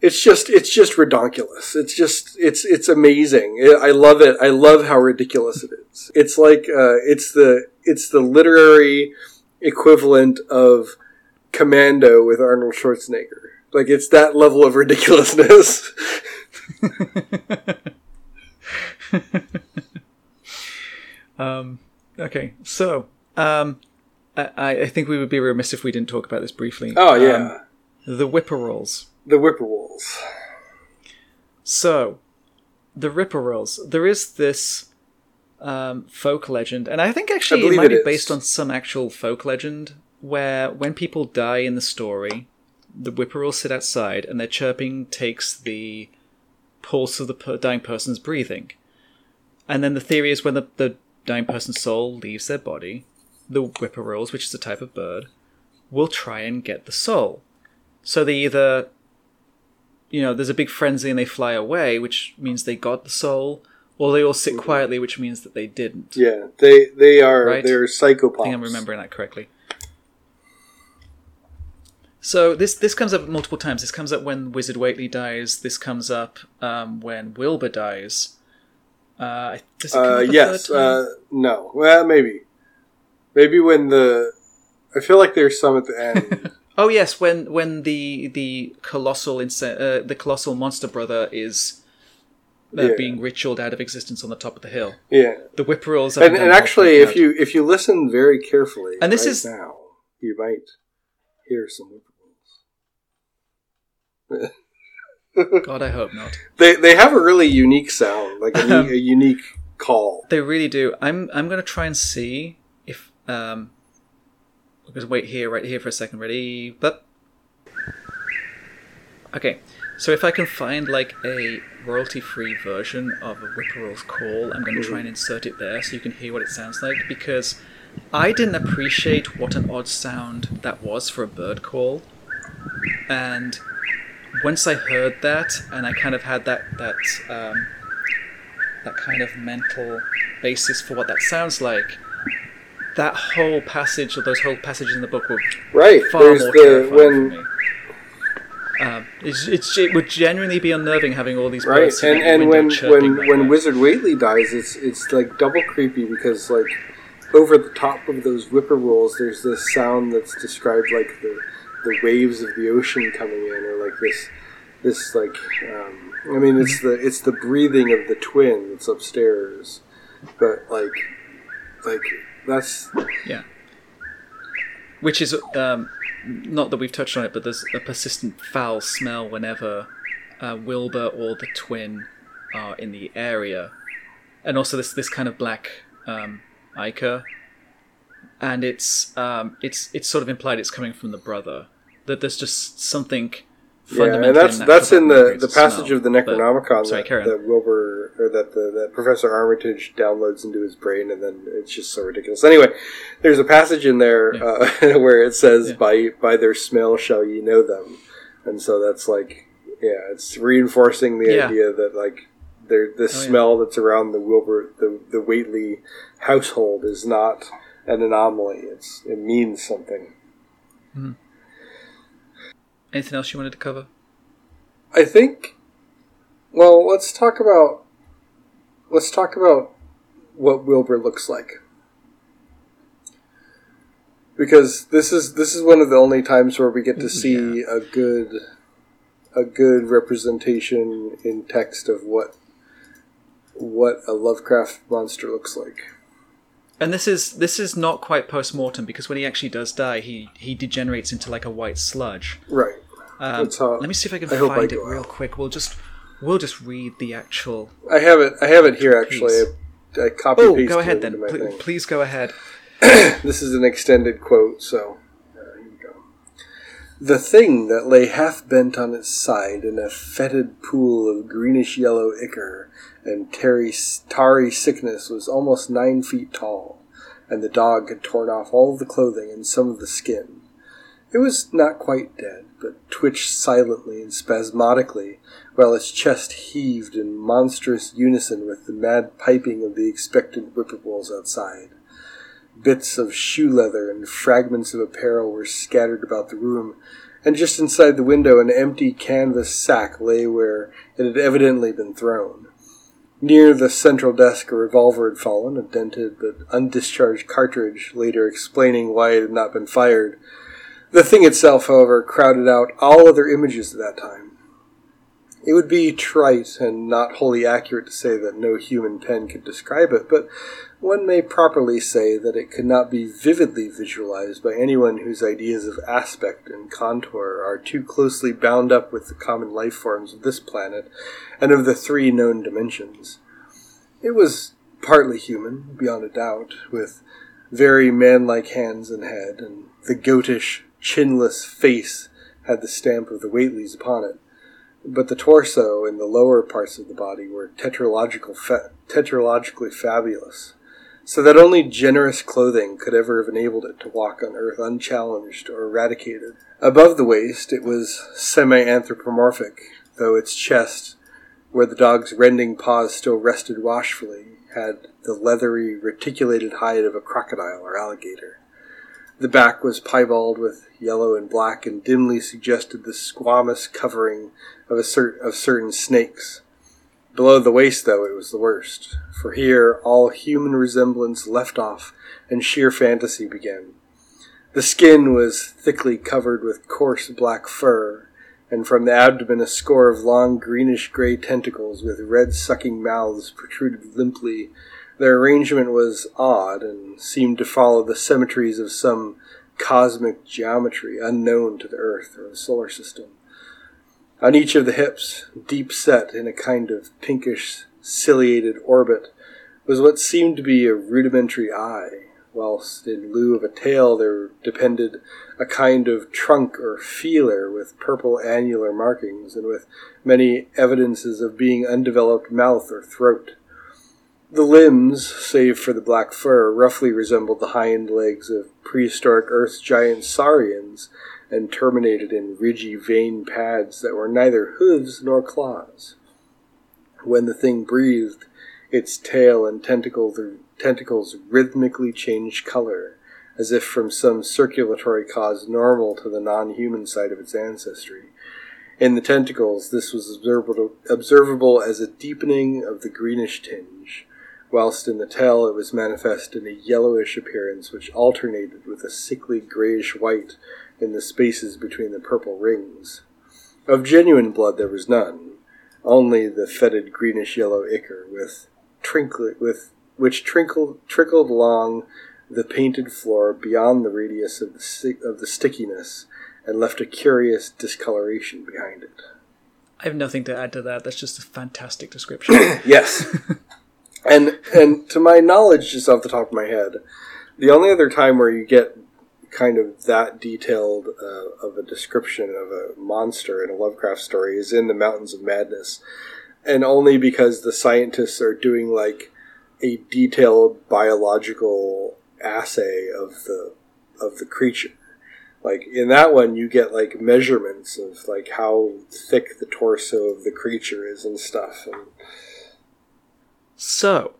it's just it's just redonkulous. It's just it's it's amazing. I I love it. I love how ridiculous it is. It's like uh, it's the it's the literary equivalent of Commando with Arnold Schwarzenegger. Like it's that level of ridiculousness. *laughs* um, okay, so um, I, I think we would be remiss if we didn't talk about this briefly. Oh yeah, Um, the Whippoorwills. the Whippoorwills. So, the Whippoorwills. There is this um, folk legend, and I think actually I it might it be is. based on some actual folk legend where when people die in the story, the Whippoorwills sit outside and their chirping takes the pulse of the dying person's breathing. And then the theory is when the, the dying person's soul leaves their body, the Whippoorwills, which is a type of bird, will try and get the soul. So they either you know, there's a big frenzy and they fly away, which means they got the soul, Or they all sit quietly, which means that they didn't. Yeah, they they are Right. they're psychopomps. I think I'm remembering that correctly. So this this comes up multiple times. This comes up when Wizard Whately dies. This comes up um, when Wilbur dies. Uh, does it come Uh, yes. Uh, no. Well, maybe. Maybe when the. I feel like there's some at the end. *laughs* oh yes, when when the the colossal inse- uh, the colossal monster brother is uh, Yeah. being ritualed out of existence on the top of the hill. yeah. The whippoorwills. And, and actually, if out. you if you listen very carefully, And this right is- now, you might hear some whippoorwills. *laughs* God, I hope not. They they have a really unique sound, like a, Um, *laughs* a unique call. They really do. I'm I'm gonna try and see if um. We're gonna wait here, right here for a second. Ready? But okay. So if I can find like a royalty-free version of a Whippoorwill's call, I'm gonna try and insert it there so you can hear what it sounds like because I didn't appreciate what an odd sound that was for a bird call, and once I heard that and I kind of had that that um, that kind of mental basis for what that sounds like, that whole passage or those whole passages in the book were Right. far There's more the terrifying when for me. Um, it's, it's, it would genuinely be unnerving having all these right birds and and when when like when. Wizard Whately dies, it's it's like double creepy because like over the top of those whippoorwills, there's this sound that's described like the the waves of the ocean coming in, or like this this like um, I mean it's the it's the breathing of the twin that's upstairs, but like like that's Yeah. Which is um, not that we've touched on it, but there's a persistent foul smell whenever uh, Wilbur or the twin are in the area, and also this this kind of black um, ichor, and it's um, it's it's sort of implied it's coming from the brother. That there's just something. Yeah, and that's that's in the the passage smell. of the But- Necronomicon sorry, that, that Wilbur or that the that Professor Armitage downloads into his brain, and then it's just so ridiculous. Anyway, there's a passage in there Yeah. uh, *laughs* where it says, Yeah. "By by their smell shall ye know them," and so that's like, yeah, it's reinforcing the Yeah. idea that like there the yeah. smell that's around the Wilbur the the Whately household is not an anomaly. It's it means something. Anything else you wanted to cover? I think. Well, let's talk about. Let's talk about what Wilbur looks like. Because this is this is one of the only times where we get to see *laughs* a good, a good representation in text of what, what a Lovecraft monster looks like. And this is this is not quite post mortem because when he actually does die, he he degenerates into like a white sludge. Right. Um, let me see if I can I hope I find it real out. quick. We'll just we'll just read the actual. I have it. I have it here actually. I, I copy Oh, go ahead then. Pl- please go ahead. *clears throat* This is an extended quote, so uh, here you go. The thing that lay half bent on its side in a fetid pool of greenish yellow ichor and tarry, tarry sickness was almost nine feet tall, and the dog had torn off all the clothing and some of the skin. It was not quite dead, but twitched silently and spasmodically, while its chest heaved in monstrous unison with the mad piping of the expectant whippoorwills outside. Bits of shoe leather and fragments of apparel were scattered about the room, and just inside the window an empty canvas sack lay where it had evidently been thrown. Near the central desk a revolver had fallen, a dented but undischarged cartridge, later explaining why it had not been fired. The thing itself, however, crowded out all other images at that time. It would be trite and not wholly accurate to say that no human pen could describe it, but one may properly say that it could not be vividly visualized by anyone whose ideas of aspect and contour are too closely bound up with the common life forms of this planet and of the three known dimensions. It was partly human, beyond a doubt, with very manlike hands and head, and the goatish, chinless face had the stamp of the Whatelys upon it but the torso and the lower parts of the body were teratological fa- teratologically fabulous, so that only generous clothing could ever have enabled it to walk on earth unchallenged or eradicated. Above the waist, it was semi-anthropomorphic, though its chest, where the dog's rending paws still rested watchfully, had the leathery, reticulated hide of a crocodile or alligator. The back was piebald with yellow and black and dimly suggested the squamous covering of, a cert- of certain snakes. Below the waist, though, it was the worst, for here all human resemblance left off and sheer fantasy began. The skin was thickly covered with coarse black fur, and from the abdomen a score of long greenish gray tentacles with red sucking mouths protruded limply. Their arrangement was odd and seemed to follow the symmetries of some cosmic geometry unknown to the Earth or the solar system. On each of the hips, deep set in a kind of pinkish ciliated orbit, was what seemed to be a rudimentary eye, whilst in lieu of a tail there depended a kind of trunk or feeler with purple annular markings and with many evidences of being undeveloped mouth or throat. The limbs, save for the black fur, roughly resembled the hind legs of prehistoric Earth's giant saurians and terminated in ridgy vein pads that were neither hooves nor claws. When the thing breathed, its tail and tentacles, tentacles rhythmically changed color, as if from some circulatory cause normal to the non human side of its ancestry. In the tentacles, this was observable, observable as a deepening of the greenish tinge, whilst in the tail it was manifest in a yellowish appearance which alternated with a sickly grayish white in the spaces between the purple rings. Of genuine blood there was none, only the fetid greenish yellow ichor with trinkle, with which trickled trickled along the painted floor beyond the radius of the, of the stickiness and left a curious discoloration behind it. I have nothing to add to that. That's just a fantastic description. *coughs* yes. and and to my knowledge, just off the top of my head, the only other time where you get kind of that detailed uh, of a description of a monster in a Lovecraft story is in the Mountains of Madness, and only because the scientists are doing like a detailed biological assay of the of the creature. Like in that one, you get like measurements of like how thick the torso of the creature is and stuff. And so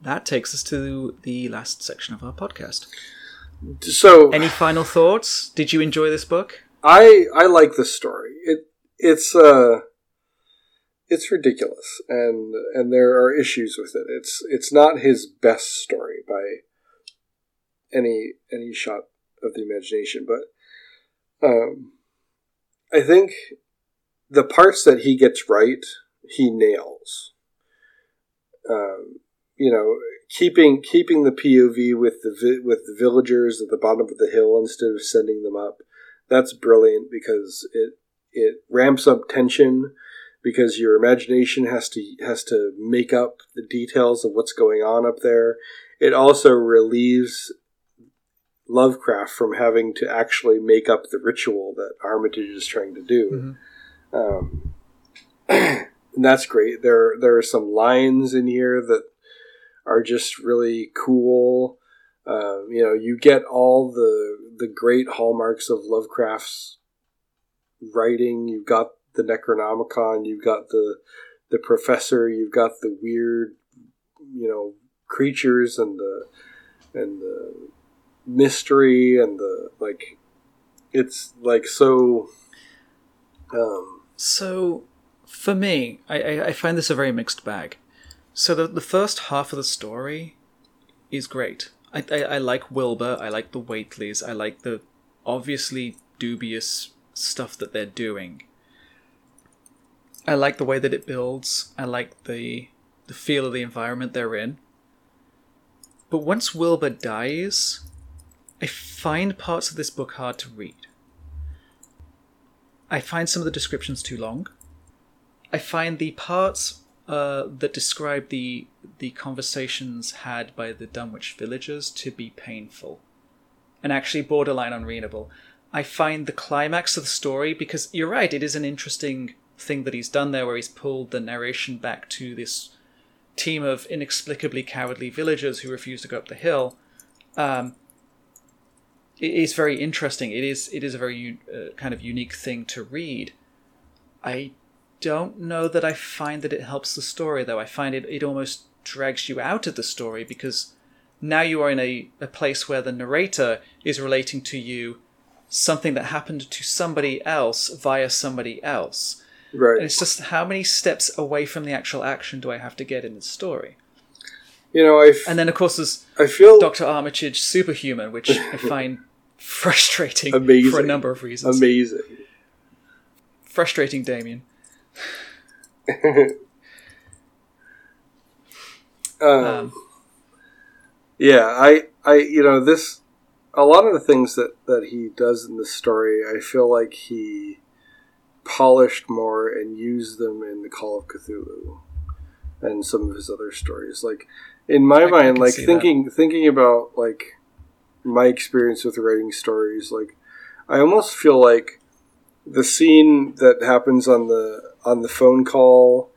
that takes us to the last section of our podcast. So, any final thoughts? Did you enjoy this book? I I like the story. It it's uh it's ridiculous and and there are issues with it. It's it's not his best story by any any shot of the imagination, but um, I think the parts that he gets right, he nails. Um, you know, keeping keeping the POV with the vi- with the villagers at the bottom of the hill instead of sending them up. That's brilliant because it it ramps up tension because your imagination has to has to make up the details of what's going on up there. It also relieves Lovecraft from having to actually make up the ritual that Armitage is trying to do. Mm-hmm. Um, *clears throat* and that's great. There there are some lines in here that are just really cool. Um, you know, you get all the the great hallmarks of Lovecraft's writing. You've got the Necronomicon. You've got the the professor. You've got the weird, you know, creatures and the and the mystery and the like. It's like so. Um, so, for me, I, I find this a very mixed bag. So the the first half of the story is great. I, I, I like Wilbur. I like the Whateleys. I like the obviously dubious stuff that they're doing. I like the way that it builds. I like the the feel of the environment they're in. But once Wilbur dies, I find parts of this book hard to read. I find some of the descriptions too long. I find the parts uh, that describe the the conversations had by the Dunwich villagers to be painful, and actually borderline unreadable. I find the climax of the story because you're right, it is an interesting thing that he's done there where he's pulled the narration back to this team of inexplicably cowardly villagers who refuse to go up the hill. Um, it is very interesting. It is it is a very uh, kind of unique thing to read. I don't know that I find that it helps the story, though. I find it, it almost drags you out of the story because now you are in a, a place where the narrator is relating to you something that happened to somebody else via somebody else. Right. And it's just how many steps away from the actual action do I have to get in the story? You know, I f- And then, of course, there's I feel Dr. Armitage Superhuman, which I *laughs* find frustrating Amazing. for a number of reasons. amazing. Frustrating, Damien. *laughs* Um, Um, yeah, I, I, you know, this, a lot of the things that that he does in this story, I feel like he polished more and used them in the Call of Cthulhu and some of his other stories. Like in my I- I mind, can like thinking thinking about like my experience with writing stories, like I almost feel like the scene that happens on the on the phone call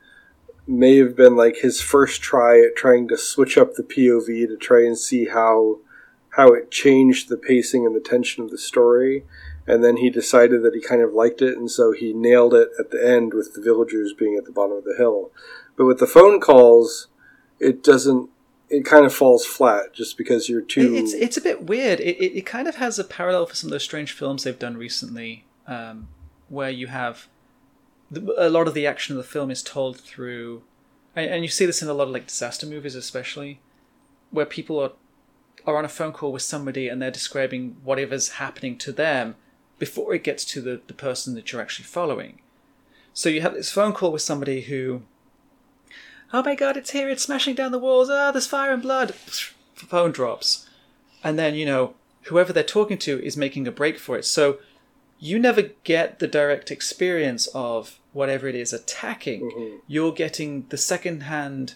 may have been like his first try at trying to switch up the POV to try and see how how it changed the pacing and the tension of the story. And then he decided that he kind of liked it, and so he nailed it at the end with the villagers being at the bottom of the hill. But with the phone calls, it doesn't. It kind of falls flat just because you're too. It's it's a bit weird. It, it it kind of has a parallel for some of those strange films they've done recently, um, where you have a lot of the action of the film is told through, and, you see this in a lot of like disaster movies, especially, where people are are on a phone call with somebody and they're describing whatever's happening to them before it gets to the, the person that you're actually following. So you have this phone call with somebody who, oh my god, it's here, it's smashing down the walls, ah, there's fire and blood. Phone drops. And then, you know, whoever they're talking to is making a break for it. So you never get the direct experience of whatever it is attacking. Mhm. You're getting the second hand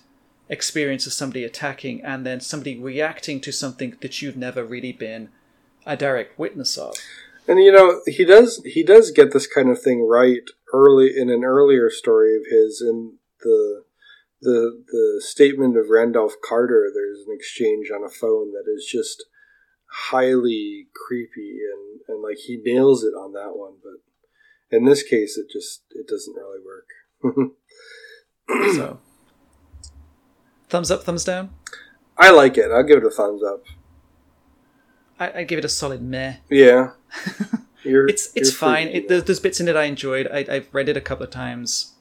experience of somebody attacking and then somebody reacting to something that you've never really been a direct witness of. And you know, he does he does get this kind of thing right early in an earlier story of his in the the the statement of Randolph Carter, there's an exchange on a phone that is just highly creepy and, and like he nails it on that one, but in this case it just it doesn't really work. *laughs* So, thumbs up, thumbs down. I like it. I'll give it a thumbs up. I, give it a solid meh. Yeah. *laughs* You're, It's it's fine. It, there's, there's bits in it I enjoyed. I, I've read it a couple of times.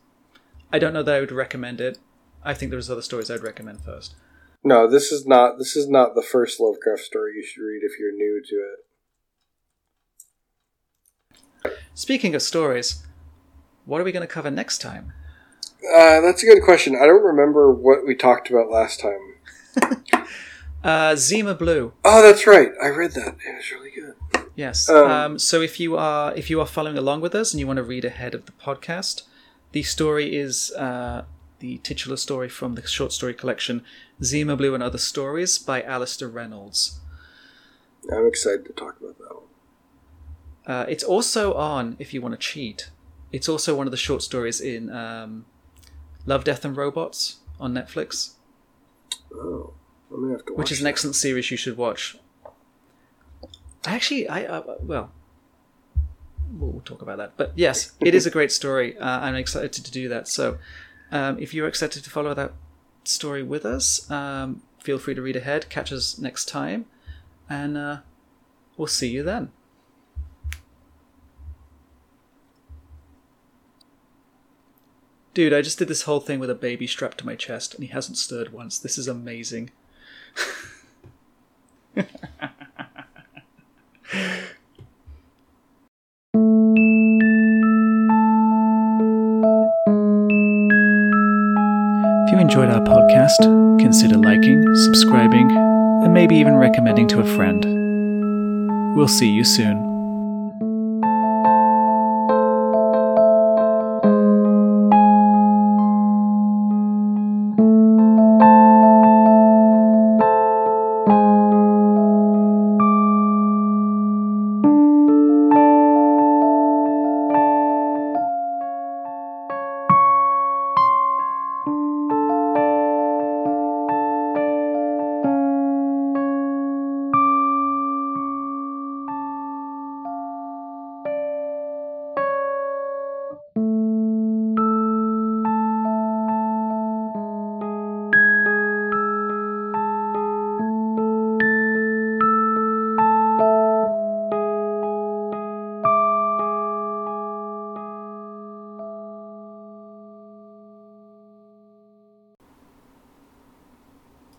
I don't know that I would recommend it. I think there's other stories I'd recommend first. No, this is not this is not the first Lovecraft story you should read if you're new to it. Speaking of stories, what are we going to cover next time? Uh, that's a good question. I don't remember what we talked about last time. *laughs* Uh, Zima Blue. Oh, that's right. I read that. It was really good. Yes. Um, Um, so if you are if you are following along with us and you want to read ahead of the podcast, the story is uh, the titular story from the short story collection Zima Blue and Other Stories by Alastair Reynolds. I'm excited to talk about that one. Uh, it's also on, if you want to cheat, it's also one of the short stories in um, Love, Death, and Robots on Netflix, Oh, I'm gonna have to watch. which is an that. excellent series you should watch. Actually, I uh, well, we'll, we'll talk about that. But yes, it is a great story. Uh, I'm excited to do that. So, um, if you're excited to follow that story with us, um, feel free to read ahead. Catch us next time, and uh, we'll see you then. Dude, I just did this whole thing with a baby strapped to my chest, and he hasn't stirred once. This is amazing. *laughs* *laughs* podcast, consider liking, subscribing, and maybe even recommending to a friend. We'll see you soon.